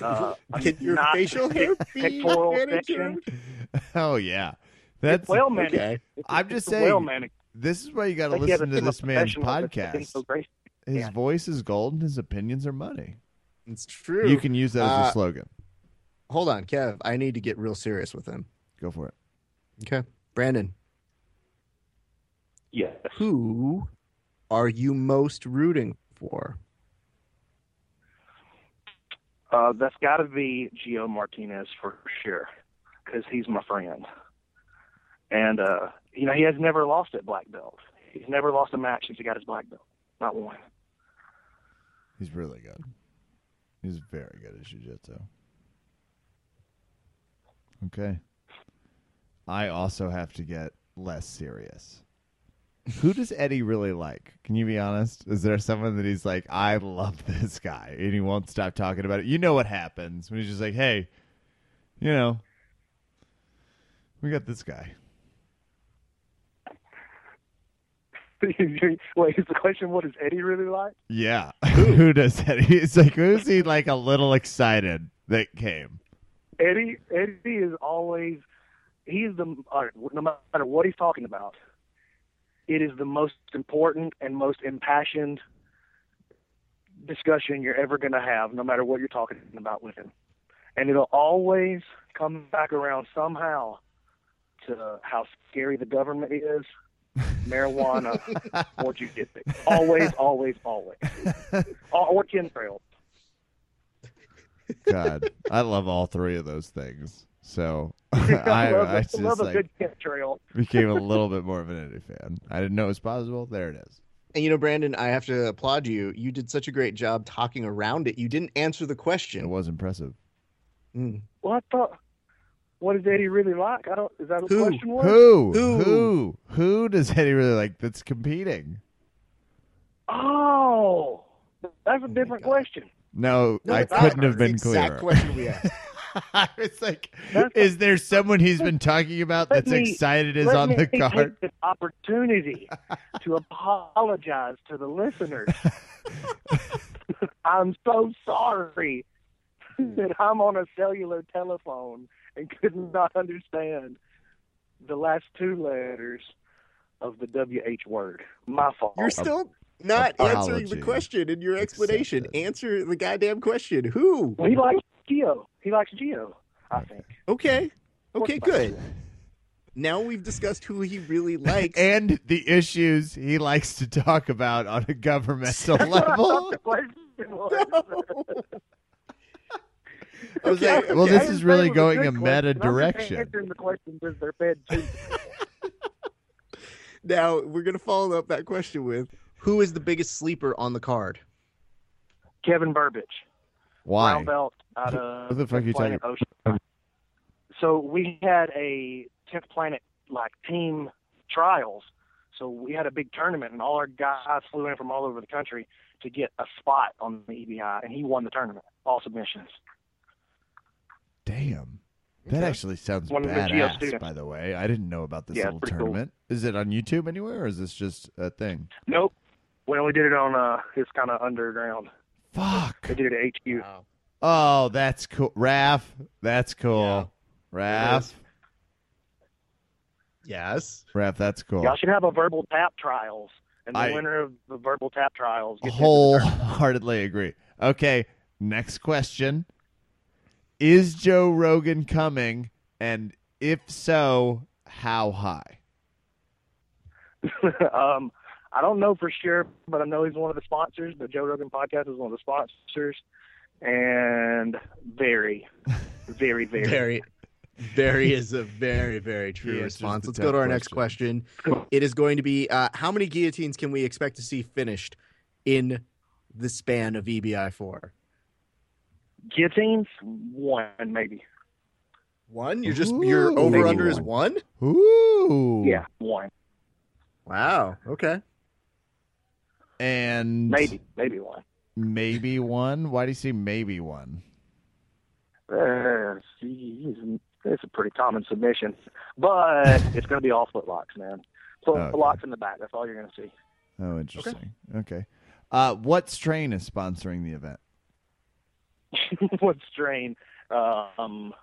Uh, Can your facial hair be manicured? oh yeah, that's well manicured. Okay. I'm just saying, Well manicured. this is why you got to listen to this man's professionals that's been podcast. so. His Yeah. voice is gold and his opinions are money. It's true. You can use that as Uh, a slogan. hold on, Kev. I need to get real serious with him. Go for it. Okay, Brandon, Yes. who are you most rooting for? Uh, that's got to be Geo Martinez for sure, because he's my friend. And uh, you know, he has never lost at black belt. He's never lost a match since he got his black belt. Not one. He's really good. He's very good at jiu-jitsu. Okay. I also have to get less serious. Who does Eddie really like? Can you be honest? Is there someone that he's like, I love this guy, and he won't stop talking about it? You know what happens when he's just like, hey, you know, we got this guy. Wait, is the question what does Eddie really like? Yeah. Who does Eddie? It's like, who's he like a little excited that came? Eddie Eddie is always he's the all right, no matter what he's talking about, it is the most important and most impassioned discussion you're ever going to have, no matter what you're talking about with him. And it'll always come back around somehow to how scary the government is, marijuana, or jujitsu. Always, always, always. Or, or chemtrails. God, I love all three of those things. So I, I, love, I I just love a like, good chemtrail. became a little bit more of an Eddie fan. I didn't know it was possible. There it is. And you know, Brandon, I have to applaud you. You did such a great job talking around it. You didn't answer the question. It was impressive. Mm. Well, I thought, what does Eddie really like? I don't. Is that a Who? question was? Who? Who? Who? Who does Eddie really like that's competing? Oh, that's a different question. No, No, I couldn't have It's the been exact clearer. question we asked. I was like, That's- is there someone he's been talking about that's me- excited is on me the take card? this opportunity to apologize to the listeners. I'm so sorry that I'm on a cellular telephone and could not understand the last two letters of the WH word. My fault. You're still not answering the question in your explanation. Answer the goddamn question. Who? Well, he likes Geo. He likes Geo, I think. Okay. Okay, good. Now we've discussed who he really likes. and the issues he likes to talk about on a governmental That's what I level. was. I was like, Well, okay. this I is really going good a meta question. I'm direction. Answering the questions as they're fed to now we're gonna follow up that question with who is the biggest sleeper on the card? Kevin Burbage. Why? brown belt out of What the fuck you Planet Ocean. So we had a 10th Planet like team trials. So we had a big tournament, and all our guys flew in from all over the country to get a spot on the EBI, and he won the tournament, all submissions. Damn. That actually sounds One of the Geo badass, by the way. I didn't know about this Yeah, little pretty cool. tournament. Is it on YouTube anywhere, or is this just a thing? Nope. Well we only did it on uh, his kind of underground. Fuck. They did it at HQ. Wow. Oh, that's cool. Raph, that's cool. Raph, Yes. Raph, that's cool. Y'all should have a verbal tap trials, and the I- winner of the verbal tap trials gets into the. Wholeheartedly agree. Okay, next question. Is Joe Rogan coming? And if so, how high? um, I don't know for sure, but I know he's one of the sponsors. The Joe Rogan podcast is one of the sponsors, and very, very, very. Very, very is a very, very true answers response. Let's go to tough our next question. It is going to be uh, how many guillotines can we expect to see finished in the span of EBI four? Guillotines, one maybe. One? You're just your Ooh. over Maybe under is one. one? Ooh. Yeah, one, Wow. Okay. And maybe, maybe one. Maybe one. Why do you say maybe one? Uh, geez, it's a pretty common submission, but it's going to be all footlocks, man. So Okay. Footlocks in the back. That's all you're going to see. Oh, interesting. Okay. Uh, what strain is sponsoring the event? what strain? Um,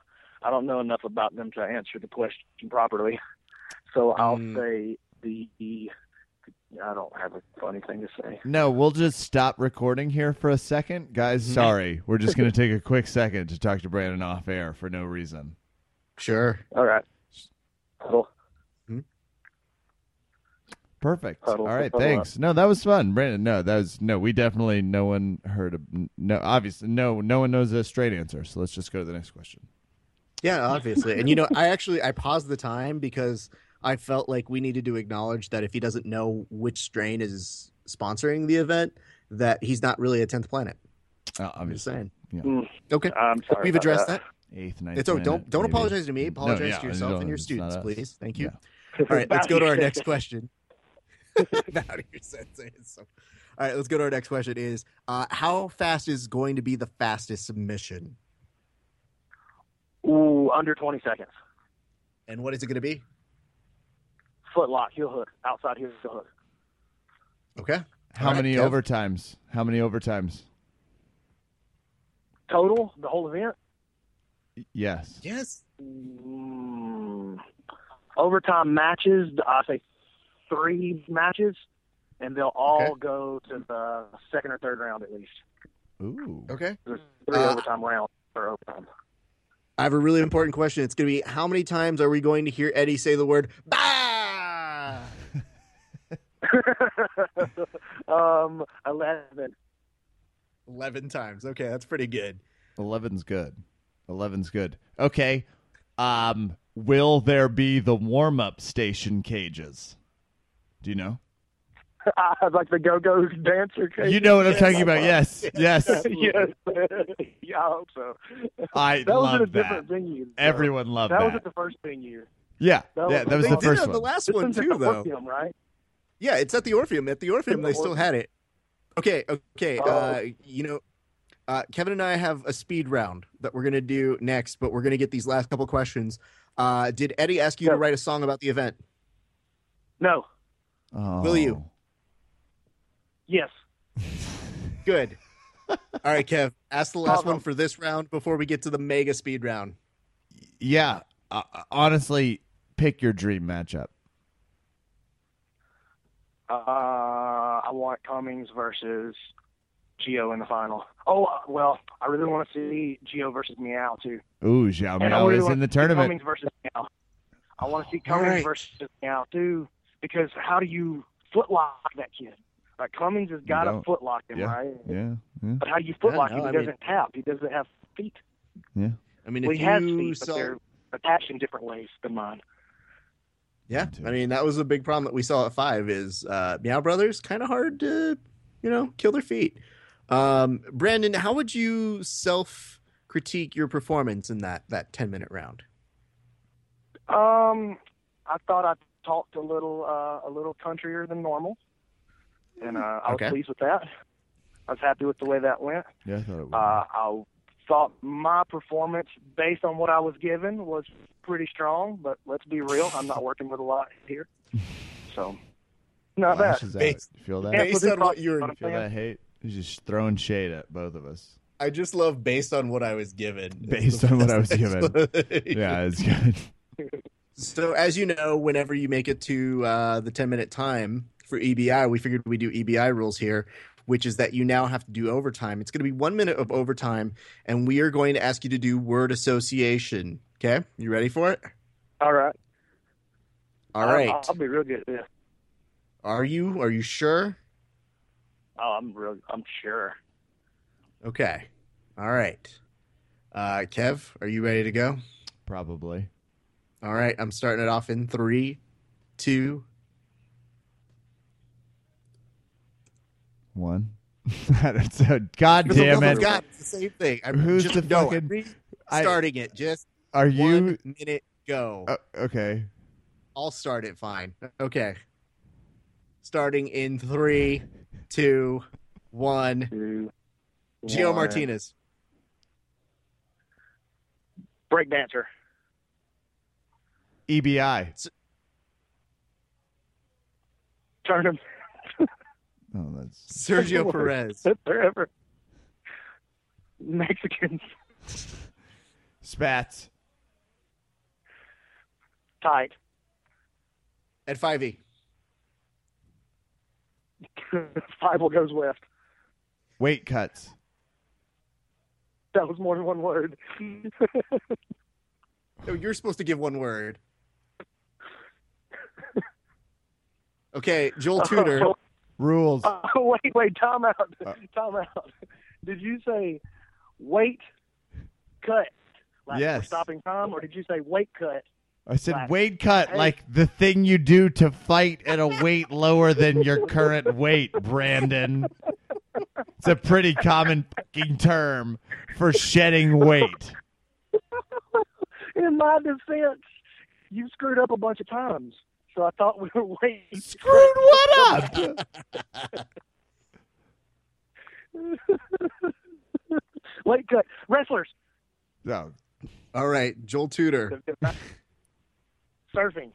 I don't know enough about them to answer the question properly. So I'll Mm. say the. I don't have a funny thing to say. No, we'll just stop recording here for a second. Guys, Mhm. sorry. We're just going to take a quick second to talk to Brandon off air for no reason. Sure. All right. Cool. Perfect. Huddle- All right, huddle thanks. No, that was fun, Brandon. No, that was no. We definitely no one heard of no. Obviously, no. No one knows a straight answer. So let's just go to the next question. Yeah, obviously. And you know, I actually I paused the time because I felt like we needed to acknowledge that if he doesn't know which strain is sponsoring the event, that he's not really a tenth planet. Uh, I'm just obviously, saying. Mm, Okay. I'm sorry. We've addressed that. that. eighth, ninth. It's okay. Don't don't maybe. apologize to me. No, Apologize yeah, to yourself and your students, please. Thank you. Yeah. All right, let's go to our next question. About your senses. So- All right, let's go to our next question. Is uh, how fast is going to be the fastest submission, Ooh, under 20 seconds. and what is it going to be? Footlock, heel hook, outside heel hook. Okay. How All right, many Kev. overtimes? How many overtimes? Total, the whole event. Yes. Yes. Mm, overtime matches. I say three matches. and they'll all Okay. go to the second or third round at least. Ooh. Okay. There's three Uh, overtime rounds for overtime. I have a really important question. It's going to be how many times are we going to hear Eddie say the word bah? um, eleven. 11 times. Okay, that's pretty good. 11's good. 11's good. Okay. Um, will there be the warm up station cages? Do you know? I'd like the go-go dancer. cage. You know what I'm talking about. Yes. Yes. yes. yeah, I hope so. I that was love at a that. different venue. so- Everyone loved that that. was at the first venue. Yeah. that yeah, was- that was the first one. the last This one one's at too, the though. Orpheum, right? Yeah, it's at the Orpheum. At the Orpheum, they still had it. Okay, okay. Oh. Uh, you know, uh, Kevin and I have a speed round that we're gonna do next, but we're gonna get these last couple questions. Uh, did Eddie ask you to write a song about the event? No. Oh. Will you? Yes. Good. All right, Kev. Ask the last Oh, no. one for this round before we get to the mega speed round. Yeah. Uh, honestly, pick your dream matchup. Uh, I want Cummings versus Geo in the final. Oh uh, well, I really want to see Geo versus Miyao too. Ooh, Xiao And I Miyao really is in the tournament. Cummings versus Miyao. I want to see Cummings right. versus Miyao too, because how do you footlock that kid? Like Cummings has got to footlock him, Yeah. right? Yeah. Yeah. But how do you footlock him? He I doesn't tap. He doesn't have feet. Yeah. I mean, Well, if he has you feet, but they're attached in different ways than mine. Yeah. I mean that was a big problem that we saw at five. Is uh, Miyao Brothers kind of hard to, you know, kill their feet. Um, Brandon, how would you self critique your performance in that that ten minute round? Um, I thought I talked a little uh, a little countryer than normal, and uh, I was Okay. pleased with that. I was happy with the way that went. Yeah, I thought it would. Uh, I thought my performance, based on what I was given, was pretty strong. But let's be real, I'm not working with a lot here, so not bad. Lashes. Based- feel that? Yeah, Based on what you're- what Feel saying? that hate? He's just throwing shade at both of us. I just love based on what I was given. Based on what I was given. yeah. Yeah, it's good. So as you know, whenever you make it to uh, the 10 minute time for EBI, we figured we do EBI rules here, which is that you now have to do overtime. It's going to be one minute of overtime, and we are going to ask you to do word association. Okay, you ready for it? All right. All right. I'll- I'll, I'll be real good at this. Are you? Are you sure? Oh, I'm real. I'm sure. Okay. All right. Uh, Kev, are you ready to go? Probably. All right. I'm starting it off in three, two. One. That's a, God There's damn double it. Scott. It's the same thing. I'm Who's just the no, fucking- I'm re- I- starting it. Just Are you? one minute go. Uh, okay. I'll start it. Fine. Okay. Starting in three, two, one. Two, Geo one. Martinez. break dancer. EBI. Turn him. Oh, that's Sergio Perez. Forever. Mexicans. Spats. Tight. At 5e. Bible goes left. Weight cuts. That was more than one word. Oh, you're supposed to give one word. Okay, Joel Tudor. Rules. Oh, wait, wait, time out. Uh. time out. Did you say wait, cut? Like Yes. stopping time, or did you say wait, cut? I said Right. weight cut, Hey. like the thing you do to fight at a weight lower than your current weight, Brandon. It's a pretty common fucking term for shedding weight. In my defense, you screwed up a bunch of times. So I thought we were waiting. Screwed what up? Wait, cut. Wrestlers. No. All right, Joel Tudor. Surfing.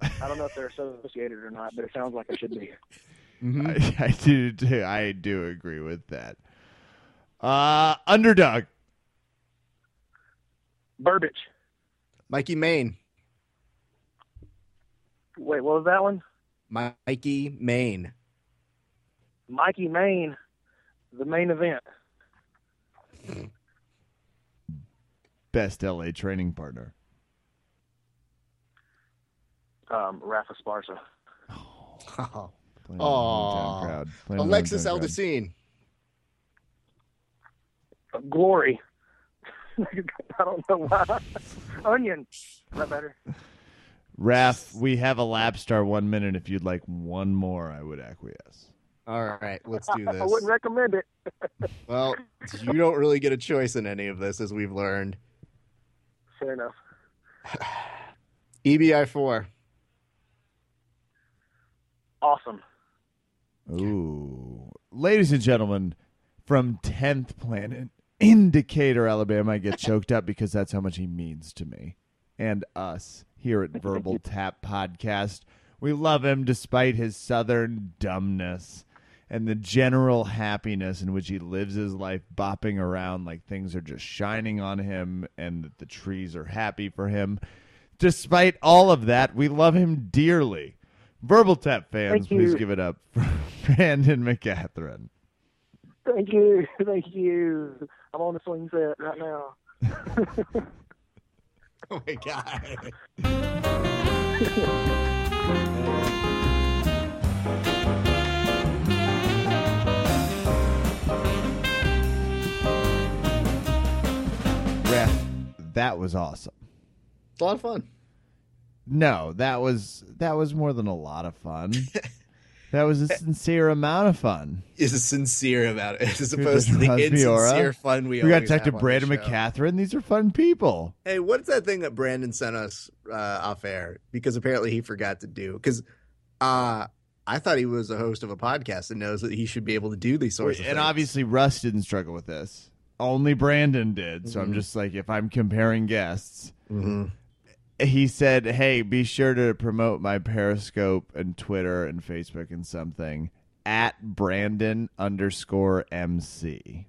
I don't know if they're associated or not, but it sounds like it should be. Mhm. I, I do too. I do agree with that. Uh underdog. Burbage. Mikey Main. Wait, what was that one? Mikey Maine. Mikey Maine, the main event. Best LA training partner. Um, Rafa Sparsa. Oh. Playing in the Aw. hometown crowd. Playing in the Alexis hometown. Alduncin. Glory. I don't know why. Onion. Is that better? Raf, we have a lap star one minute. If you'd like one more, I would acquiesce. All right, let's do this. I wouldn't recommend it. Well, you don't really get a choice in any of this, as we've learned. Fair enough. EBI four. Awesome. Ooh. Ladies and gentlemen, from 10th Planet, in Decatur, Alabama, I get choked up because that's how much he means to me and us here at Verbal Tap Podcast. We love him despite his southern dumbness and the general happiness in which he lives his life bopping around like things are just shining on him and that the trees are happy for him. Despite all of that, we love him dearly. Verbal Tap fans, please give it up for Brandon McCaghren. Thank you. Thank you. I'm on the swing set right now. Oh my god. Ref, that was awesome. It's a lot of fun. No, that was that was more than a lot of fun. that was a sincere amount of fun. Is sincere about it as opposed to the insincere fun we. We got to talk to Brandon the. McCaghren. These are fun people. Hey, what's that thing that Brandon sent us uh, off air? Because apparently he forgot to do. Because uh, I thought he was a host of a podcast and knows that he should be able to do these sorts of and things. obviously Russ didn't struggle with this. Only Brandon did. So I'm Mhm. just like if I'm comparing guests, Mhm. He said, "Hey, be sure to promote my Periscope and Twitter and Facebook and something at Brandon underscore MC."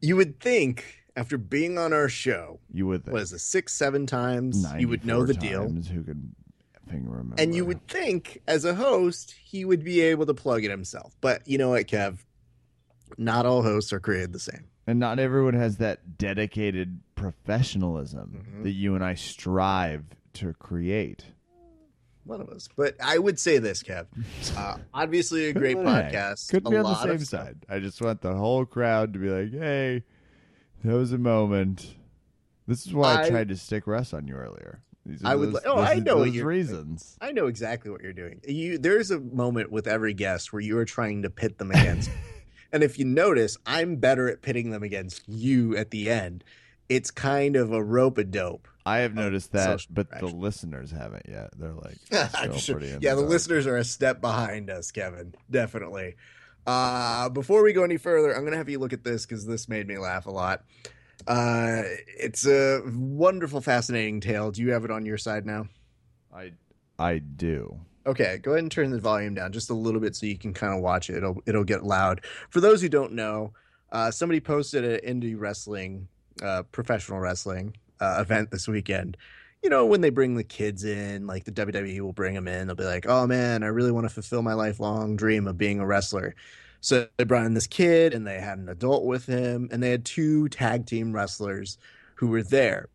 you would think after being on our show, You would think what is it, six, seven times, you would know 94 the deal. Who finger remember? And you would think, as a host, he would be able to plug it himself. But you know what, Kev? Not all hosts are created the same. And not everyone has that dedicated professionalism Mhm. that you and I strive to create. One of us. But I would say this, Kev. Uh, obviously, a great podcast. Couldn't be on the same side. I just want the whole crowd to be like, "Hey, that was a moment." This is why I, I- tried to stick Russ on you earlier. These are I would those, oh, those I know those reasons. I know exactly what you're doing. You there's a moment with every guest where you are trying to pit them against. and if you notice, I'm better at pitting them against you at the end. It's kind of a rope a dope. I have Oh, noticed that, but the listeners haven't yet. They're like, still sure- yeah, the listeners are a step behind us, Kevin. Definitely. Uh, before we go any further, I'm going to have you look at this because this made me laugh a lot. Uh, it's a wonderful, fascinating tale. Do you have it on your side now? I, I do. Okay, go ahead and turn the volume down just a little bit so you can kind of watch it. It'll it'll get loud. For those who don't know, uh, somebody posted an indie wrestling, uh, professional wrestling uh, event this weekend. You know, when they bring the kids in, like the WWE will bring them in, they'll be like, "Oh man, I really want to fulfill my lifelong dream of being a wrestler." So they brought in this kid, and they had an adult with him, and they had two tag team wrestlers who were there.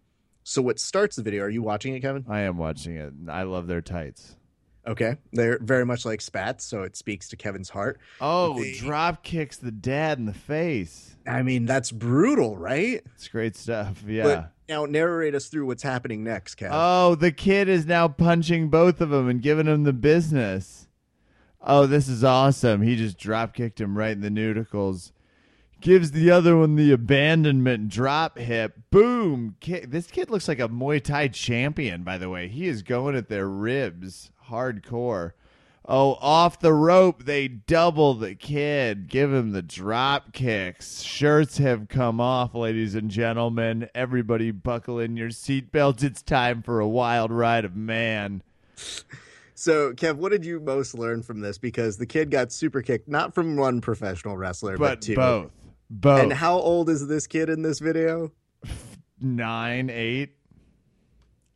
So what starts the video? Are you watching it, Kevin? I am watching it. I love their tights. Okay, they're very much like spats, so it speaks to Kevin's heart. Oh, drop kicks the dad in the face. I mean, that's brutal, right? It's great stuff. Yeah. But now narrate us through what's happening next, Kevin. Oh, the kid is now punching both of them and giving them the business. Oh, this is awesome. He just drop kicked him right in the nudicles. Gives the other one the abandonment drop hip. Boom. This kid looks like a Muay Thai champion, by the way. He is going at their ribs hardcore. Oh, off the rope, they double the kid. Give him the drop kicks. Shirts have come off, ladies and gentlemen. Everybody buckle in your seatbelts. It's time for a wild ride of man. So, Kev, what did you most learn from this? Because the kid got super kicked, not from one professional wrestler, but, But two. both. Both. And how old is this kid in this video? Nine, eight.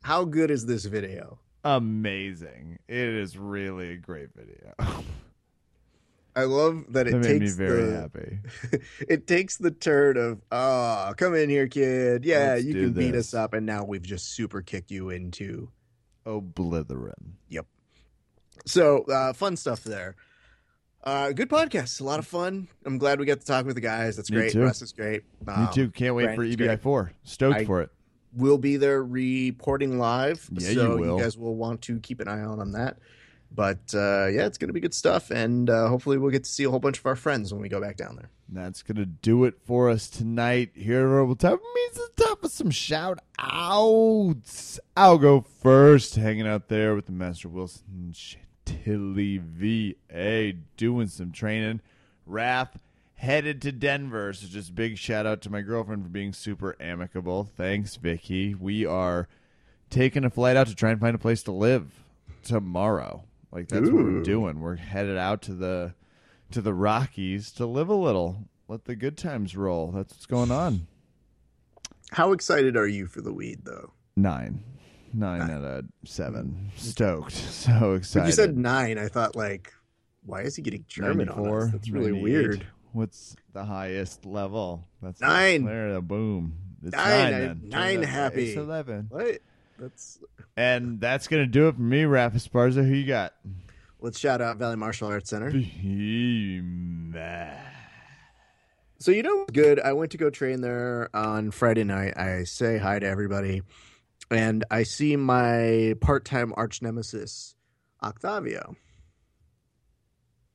How good is this video? Amazing. It is really a great video. I love that it That made me takes very the, happy. it takes the turn of oh come in here kid yeah Let's you can beat us up and now we've just super kicked you into Oblitherin. so uh fun stuff there uh good podcast a lot of fun i'm glad we got to talk with the guys that's Me great too. russ is great Me Um, too. Can't wait for EBI four. Stoked I- for it. We'll be there reporting live Yeah, so you will. guys will want to keep an eye out on that but uh yeah it's gonna be good stuff and uh hopefully we'll get to see a whole bunch of our friends when we go back down there That's gonna do it for us tonight here at Verbal Time. Means the top of some shout outs. I'll go first, hanging out there with the Master Wilson Chantilly VA, doing some training. Raph headed to Denver, so just big shout out to my girlfriend for being super amicable. Thanks, Vicky. We are taking a flight out to try and find a place to live tomorrow. Like that's what we're doing. We're headed out to the to the Rockies to live a little. Let the good times roll. That's what's going on. how excited are you for the weed though Nine. Nine out of seven. Stoked. So excited. When you said nine, I thought like, why is he getting German on us? That's really 98. weird. What's the highest level? That's Nine. There, the boom. It's Nine, nine. I- then. nine It's happy. It's eleven. What? That's And that's gonna do it for me, Raph Esparza. Who you got? let's shout out Valley Martial Arts Center. Behemoth. So you know, good. I went to go train there on Friday night. I say hi to everybody, and I see my part-time arch nemesis, Octavio,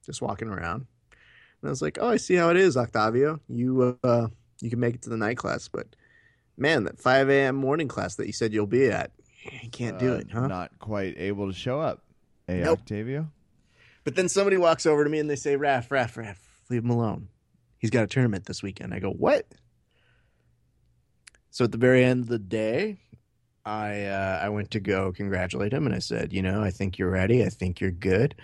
just walking around. And I was like, "Oh, I see how it is, Octavio. You uh, you can make it to the night class, but man, that 5 a.m. morning class that you said you'll be at, you can't do Uh, it, huh?" Not quite able to show up. Hey, Nope. Octavio. But then somebody walks over to me and they say, Raph, Raph, Raph, leave him alone. He's got a tournament this weekend. I go, what? So at the very end of the day, I uh, I went to go congratulate him and I said, you know, I think you're ready. I think you're good.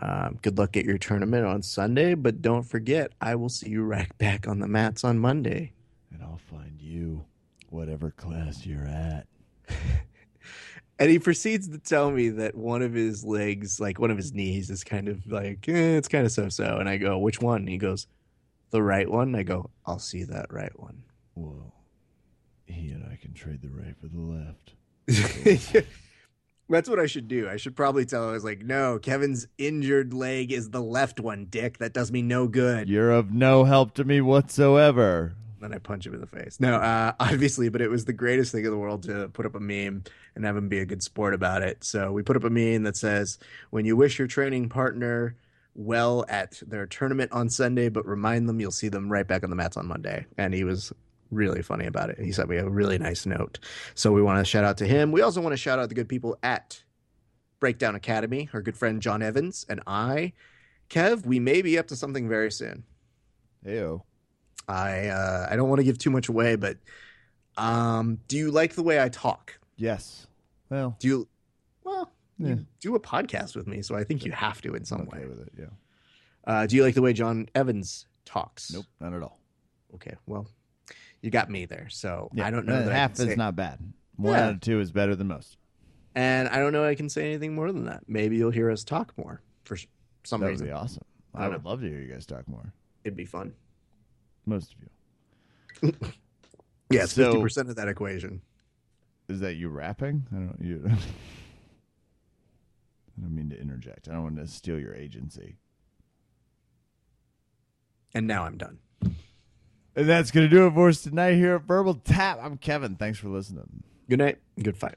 Um, good luck at your tournament on Sunday, but don't forget, I will see you right back on the mats on Monday. And I'll find you, whatever class you're at. And he proceeds to tell me that one of his legs, like one of his knees, is kind of like, eh, it's kind of so so. And I go, which one? And he goes, the right one. I go, I'll see that right one. Well, he and I can trade the right for the left. That's what I should do. I should probably tell him, I was like, no, Kevin's injured leg is the left one, dick. That does me no good. You're of no help to me whatsoever. Then I punch him in the face. No, uh, obviously, but it was the greatest thing in the world to put up a meme and have him be a good sport about it. So we put up a meme that says, "When you wish your training partner well at their tournament on Sunday, but remind them you'll see them right back on the mats on Monday." And he was really funny about it. He sent me a really nice note. So we want to shout out to him. We also want to shout out the good people at Breakdown Academy, our good friend John Evans and I. Kev, we may be up to something very soon. Heyo. I uh, I don't want to give too much away, but um, do you like the way I talk? Yes. Well, Do you? Well, Yeah. you do a podcast with me, so I think you have to in some okay way. with it. Yeah. Uh, do you like the way John Evans talks? Nope, not at all. Okay, well, you got me there, so Yeah, I don't know that half is say- not bad. One Yeah. out of two is better than most. and I don't know I can say anything more than that. Maybe you'll hear us talk more for some That would be awesome. I I would love to hear you guys talk more. It'd be fun. Most of you. Yeah, it's So- fifty percent of that equation. Is that you rapping? I don't you. I don't mean to interject. I don't want to steal your agency. And now I'm done. And that's going to do it for us tonight here at Verbal Tap. I'm Kevin. Thanks for listening. Good night. Good fight.